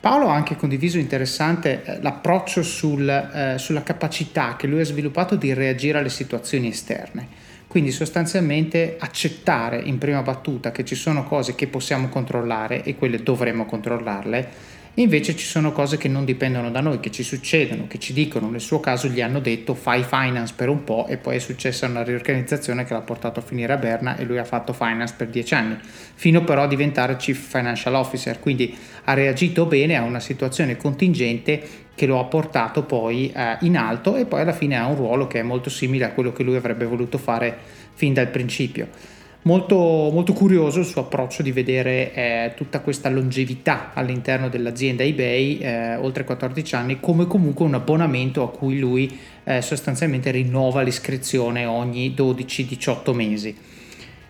Paolo ha anche condiviso interessante eh, l'approccio sul, eh, sulla capacità che lui ha sviluppato di reagire alle situazioni esterne. Quindi sostanzialmente accettare in prima battuta che ci sono cose che possiamo controllare e quelle dovremmo controllarle, invece ci sono cose che non dipendono da noi, che ci succedono, che ci dicono, nel suo caso gli hanno detto fai finance per un po' e poi è successa una riorganizzazione che l'ha portato a finire a Berna e lui ha fatto finance per dieci anni, fino però a diventare chief financial officer, quindi ha reagito bene a una situazione contingente che lo ha portato poi eh, in alto e poi alla fine ha un ruolo che è molto simile a quello che lui avrebbe voluto fare fin dal principio. Molto, molto curioso il suo approccio di vedere eh, tutta questa longevità all'interno dell'azienda eBay, eh, oltre 14 anni, come comunque un abbonamento a cui lui eh, sostanzialmente rinnova l'iscrizione ogni 12-18 mesi.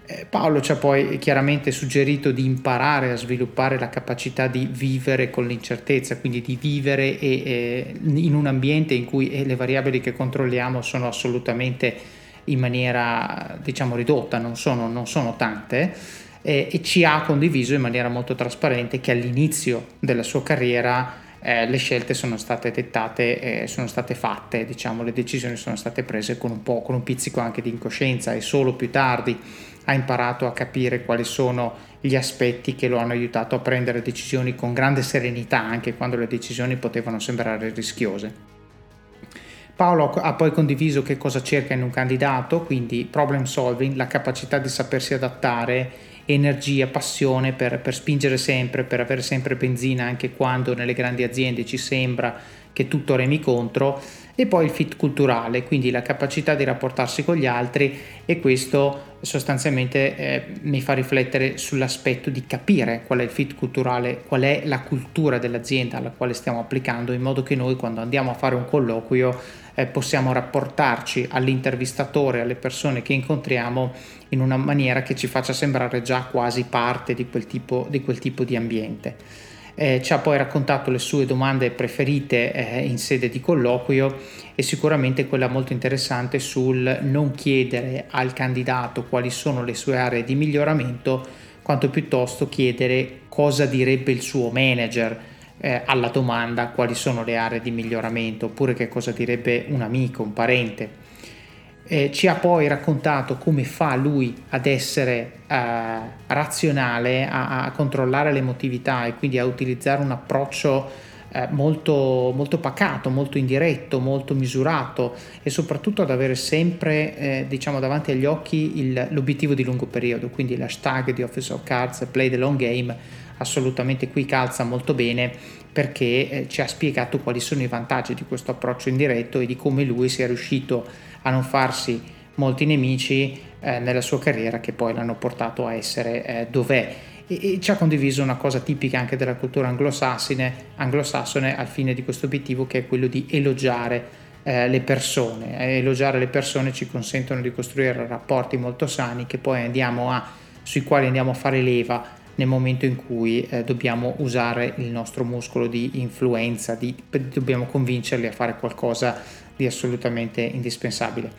Eh, Paolo ci ha poi chiaramente suggerito di imparare a sviluppare la capacità di vivere con l'incertezza, quindi di vivere e, e, in un ambiente in cui le variabili che controlliamo sono assolutamente in maniera diciamo ridotta, non sono, non sono tante. Eh, e ci ha condiviso in maniera molto trasparente che all'inizio della sua carriera eh, le scelte sono state dettate, eh, sono state fatte, diciamo, le decisioni sono state prese con un po', con un pizzico anche di incoscienza e solo più tardi ha imparato a capire quali sono gli aspetti che lo hanno aiutato a prendere decisioni con grande serenità anche quando le decisioni potevano sembrare rischiose. Paolo ha poi condiviso che cosa cerca in un candidato, quindi problem solving, la capacità di sapersi adattare, energia, passione per, per spingere sempre, per avere sempre benzina anche quando nelle grandi aziende ci sembra che tutto remi contro e poi il fit culturale, quindi la capacità di rapportarsi con gli altri e questo sostanzialmente eh, mi fa riflettere sull'aspetto di capire qual è il fit culturale, qual è la cultura dell'azienda alla quale stiamo applicando, in modo che noi quando andiamo a fare un colloquio eh, possiamo rapportarci all'intervistatore, alle persone che incontriamo in una maniera che ci faccia sembrare già quasi parte di quel tipo di, quel tipo di ambiente. Eh, ci ha poi raccontato le sue domande preferite eh, in sede di colloquio e sicuramente quella molto interessante sul non chiedere al candidato quali sono le sue aree di miglioramento, quanto piuttosto chiedere cosa direbbe il suo manager eh, alla domanda quali sono le aree di miglioramento, oppure che cosa direbbe un amico, un parente. Eh, ci ha poi raccontato come fa lui ad essere eh, razionale, a, a, controllare l'emotività e quindi a utilizzare un approccio eh, molto, molto, pacato, molto indiretto, molto misurato e soprattutto ad avere sempre eh, diciamo, davanti agli occhi il, l'obiettivo di lungo periodo, quindi l'hashtag di Office of Cards Play the Long Game assolutamente qui calza molto bene perché eh, ci ha spiegato quali sono i vantaggi di questo approccio indiretto e di come lui sia riuscito a non farsi molti nemici eh, nella sua carriera che poi l'hanno portato a essere eh, dov'è. E, ci ha condiviso una cosa tipica anche della cultura anglosassone, anglosassone al fine di questo obiettivo che è quello di elogiare eh, le persone. elogiare le persone ci consentono di costruire rapporti molto sani che poi andiamo a, sui quali andiamo a fare leva nel momento in cui eh, dobbiamo usare il nostro muscolo di influenza, di, dobbiamo convincerli a fare qualcosa di assolutamente indispensabile.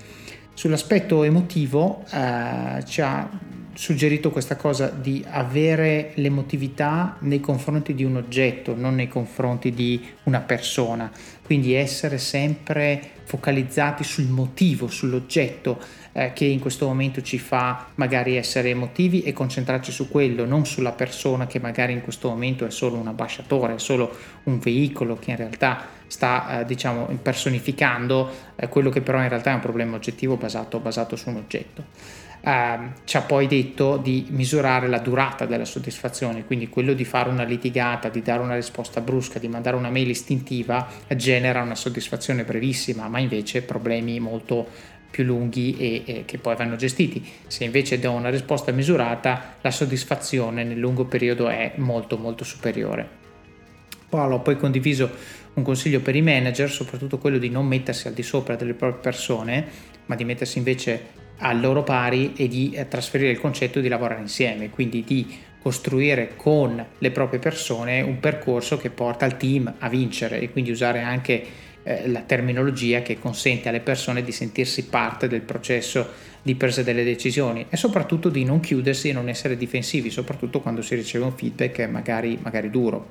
Sull'aspetto emotivo eh, ci ha suggerito questa cosa di avere l'emotività nei confronti di un oggetto, non nei confronti di una persona, quindi essere sempre focalizzati sul motivo, sull'oggetto eh, che in questo momento ci fa magari essere emotivi e concentrarci su quello, non sulla persona che magari in questo momento è solo un ambasciatore, è solo un veicolo che in realtà sta eh, diciamo impersonificando eh, quello che però in realtà è un problema oggettivo basato, basato su un oggetto. Eh, ci ha poi detto di misurare la durata della soddisfazione, quindi quello di fare una litigata, di dare una risposta brusca, di mandare una mail istintiva genera una soddisfazione brevissima, ma invece problemi molto più lunghi e, e, che poi vanno gestiti. Se invece do una risposta misurata, la soddisfazione nel lungo periodo è molto molto superiore. Paolo ha poi condiviso un consiglio per i manager, soprattutto quello di non mettersi al di sopra delle proprie persone, ma di mettersi invece al loro pari e di eh, trasferire il concetto di lavorare insieme, quindi di costruire con le proprie persone un percorso che porta il team a vincere e quindi usare anche eh, la terminologia che consente alle persone di sentirsi parte del processo di presa delle decisioni e soprattutto di non chiudersi e non essere difensivi, soprattutto quando si riceve un feedback magari, magari duro.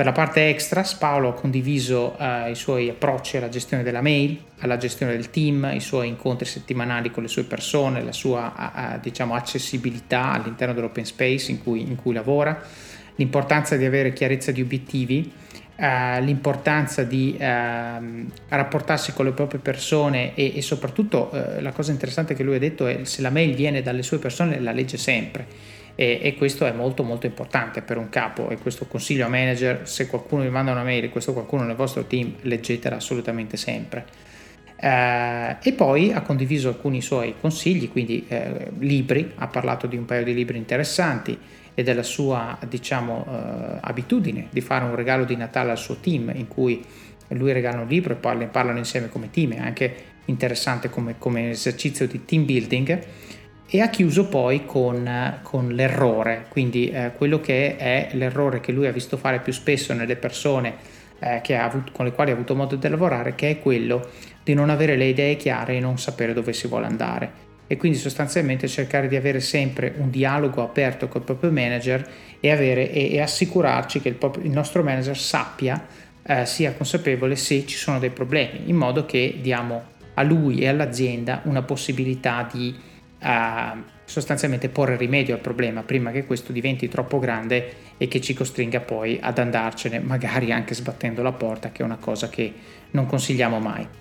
Per la parte extras Paolo ha condiviso eh, i suoi approcci alla gestione della mail, alla gestione del team, i suoi incontri settimanali con le sue persone, la sua a, a, diciamo, accessibilità all'interno dell'open space in cui, in cui, lavora, l'importanza di avere chiarezza di obiettivi, eh, l'importanza di eh, rapportarsi con le proprie persone e, e soprattutto eh, la cosa interessante che lui ha detto è se la mail viene dalle sue persone la legge sempre. E, e, questo è molto molto importante per un capo. E questo consiglio a manager se qualcuno vi manda una mail questo qualcuno nel vostro team leggetela assolutamente sempre. Eh, e poi ha condiviso alcuni suoi consigli quindi eh, libri ha parlato di un paio di libri interessanti e della sua diciamo eh, abitudine di fare un regalo di Natale al suo team in cui lui regala un libro e parlano, parlano insieme come team è anche interessante come, come esercizio di team building e ha chiuso poi con, con l'errore, quindi eh, quello che è l'errore che lui ha visto fare più spesso nelle persone eh, avuto, con le quali ha avuto modo di lavorare, che è quello di non avere le idee chiare e non sapere dove si vuole andare. E quindi sostanzialmente cercare di avere sempre un dialogo aperto col proprio manager e, avere, e, e assicurarci che il, proprio, il, nostro manager sappia, eh, sia consapevole se ci sono dei problemi, in modo che diamo a lui e all'azienda una possibilità di a sostanzialmente porre rimedio al problema prima che questo diventi troppo grande e che ci costringa poi ad andarcene, magari anche sbattendo la porta, che è una cosa che non consigliamo mai.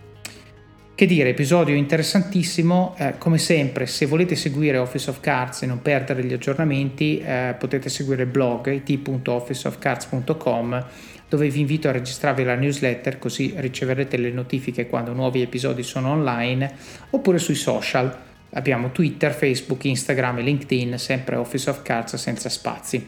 Che dire, episodio interessantissimo, eh, come sempre se volete seguire Office of Cards e non perdere gli aggiornamenti eh, potete seguire il blog it.officeofcards.com dove vi invito a registrarvi la newsletter così riceverete le notifiche quando nuovi episodi sono online oppure sui social. Abbiamo Twitter, Facebook, Instagram e LinkedIn, sempre Office of Cards senza spazi.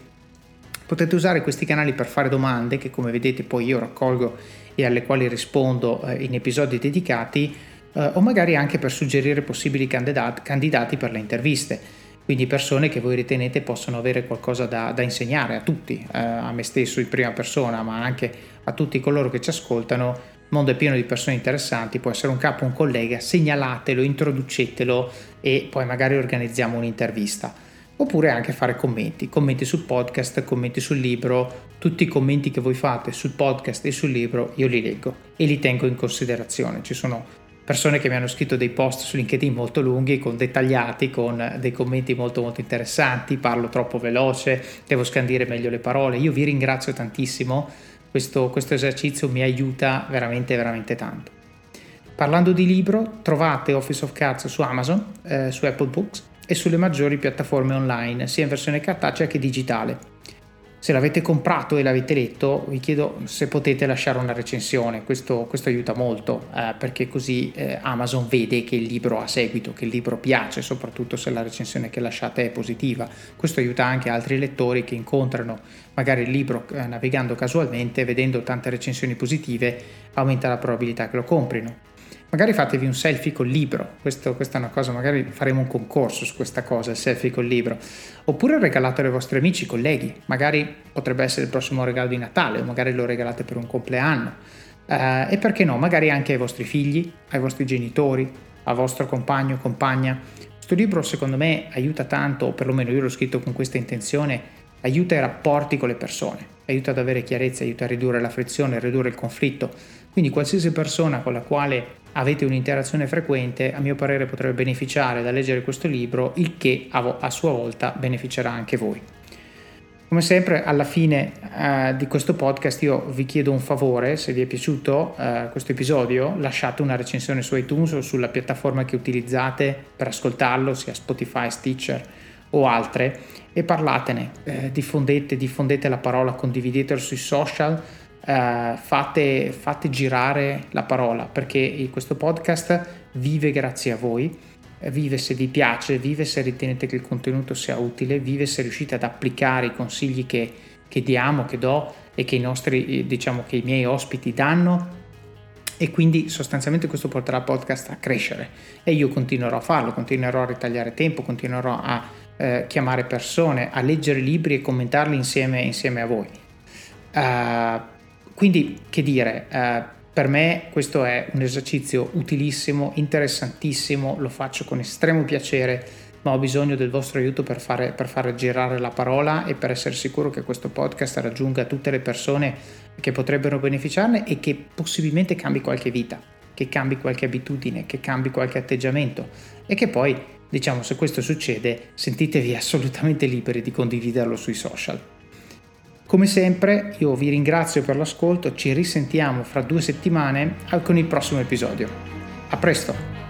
Potete usare questi canali per fare domande che come vedete poi io raccolgo e alle quali rispondo eh, in episodi dedicati eh, o magari anche per suggerire possibili candidati, candidati, per le interviste, quindi persone che voi ritenete possono avere qualcosa da, da insegnare a tutti, eh, a me stesso in prima persona, ma anche a tutti coloro che ci ascoltano il mondo è pieno di persone interessanti, può essere un capo, un collega, segnalatelo, introducetelo e poi magari organizziamo un'intervista. Oppure anche fare commenti, commenti sul podcast, commenti sul libro, tutti i commenti che voi fate sul podcast e sul libro io li leggo e li tengo in considerazione. Ci sono persone che mi hanno scritto dei post su LinkedIn molto lunghi, con dettagliati, con dei commenti molto molto interessanti, parlo troppo veloce, devo scandire meglio le parole. Io vi ringrazio tantissimo questo, questo esercizio mi aiuta veramente, veramente tanto. Parlando di libro, trovate Office of Cards su Amazon, eh, su Apple Books e sulle maggiori piattaforme online, sia in versione cartacea che digitale. Se l'avete comprato e l'avete letto, vi chiedo se potete lasciare una recensione, questo, questo aiuta molto eh, perché così eh, Amazon vede che il libro ha seguito, che il libro piace, soprattutto se la recensione che lasciate è positiva. Questo aiuta anche altri lettori che incontrano magari il libro eh, navigando casualmente, vedendo tante recensioni positive, aumenta la probabilità che lo comprino. Magari fatevi un selfie col libro, Questo, questa è una cosa, magari faremo un concorso su questa cosa, il selfie col libro, oppure regalatelo ai vostri amici, colleghi, magari potrebbe essere il prossimo regalo di Natale o magari lo regalate per un compleanno eh, e perché no, magari anche ai vostri figli, ai vostri genitori, al vostro compagno, compagna. Questo libro secondo me aiuta tanto, o perlomeno io l'ho scritto con questa intenzione, aiuta i rapporti con le persone, aiuta ad avere chiarezza, aiuta a ridurre la frizione, a ridurre il conflitto. Quindi qualsiasi persona con la quale avete un'interazione frequente, a mio parere potrebbe beneficiare da leggere questo libro, il che a, sua volta beneficerà anche voi. Come sempre, alla fine eh, di questo podcast io vi chiedo un favore, se vi è piaciuto eh, questo episodio, lasciate una recensione su iTunes o sulla piattaforma che utilizzate per ascoltarlo, sia Spotify, Stitcher o altre, e parlatene, eh, diffondete, diffondete la parola, condividetelo sui social, eh, fate, fate girare la parola perché questo podcast vive grazie a voi, vive se vi piace, vive se ritenete che il contenuto sia utile, vive se riuscite ad applicare i consigli che, che diamo, che do e che i nostri, diciamo che i miei ospiti danno e quindi sostanzialmente questo porterà il podcast a crescere e io continuerò a farlo, continuerò a ritagliare tempo, continuerò a eh, chiamare persone, a leggere libri e commentarli insieme, insieme a voi. Uh, quindi, che dire, eh, per me questo è un esercizio utilissimo, interessantissimo, lo faccio con estremo piacere, ma ho bisogno del vostro aiuto per fare, per fare girare la parola e per essere sicuro che questo podcast raggiunga tutte le persone che potrebbero beneficiarne e che possibilmente cambi qualche vita, che cambi qualche abitudine, che cambi qualche atteggiamento e che poi, diciamo, se questo succede, sentitevi assolutamente liberi di condividerlo sui social. Come sempre io vi ringrazio per l'ascolto, ci risentiamo fra due settimane con il prossimo episodio. A presto!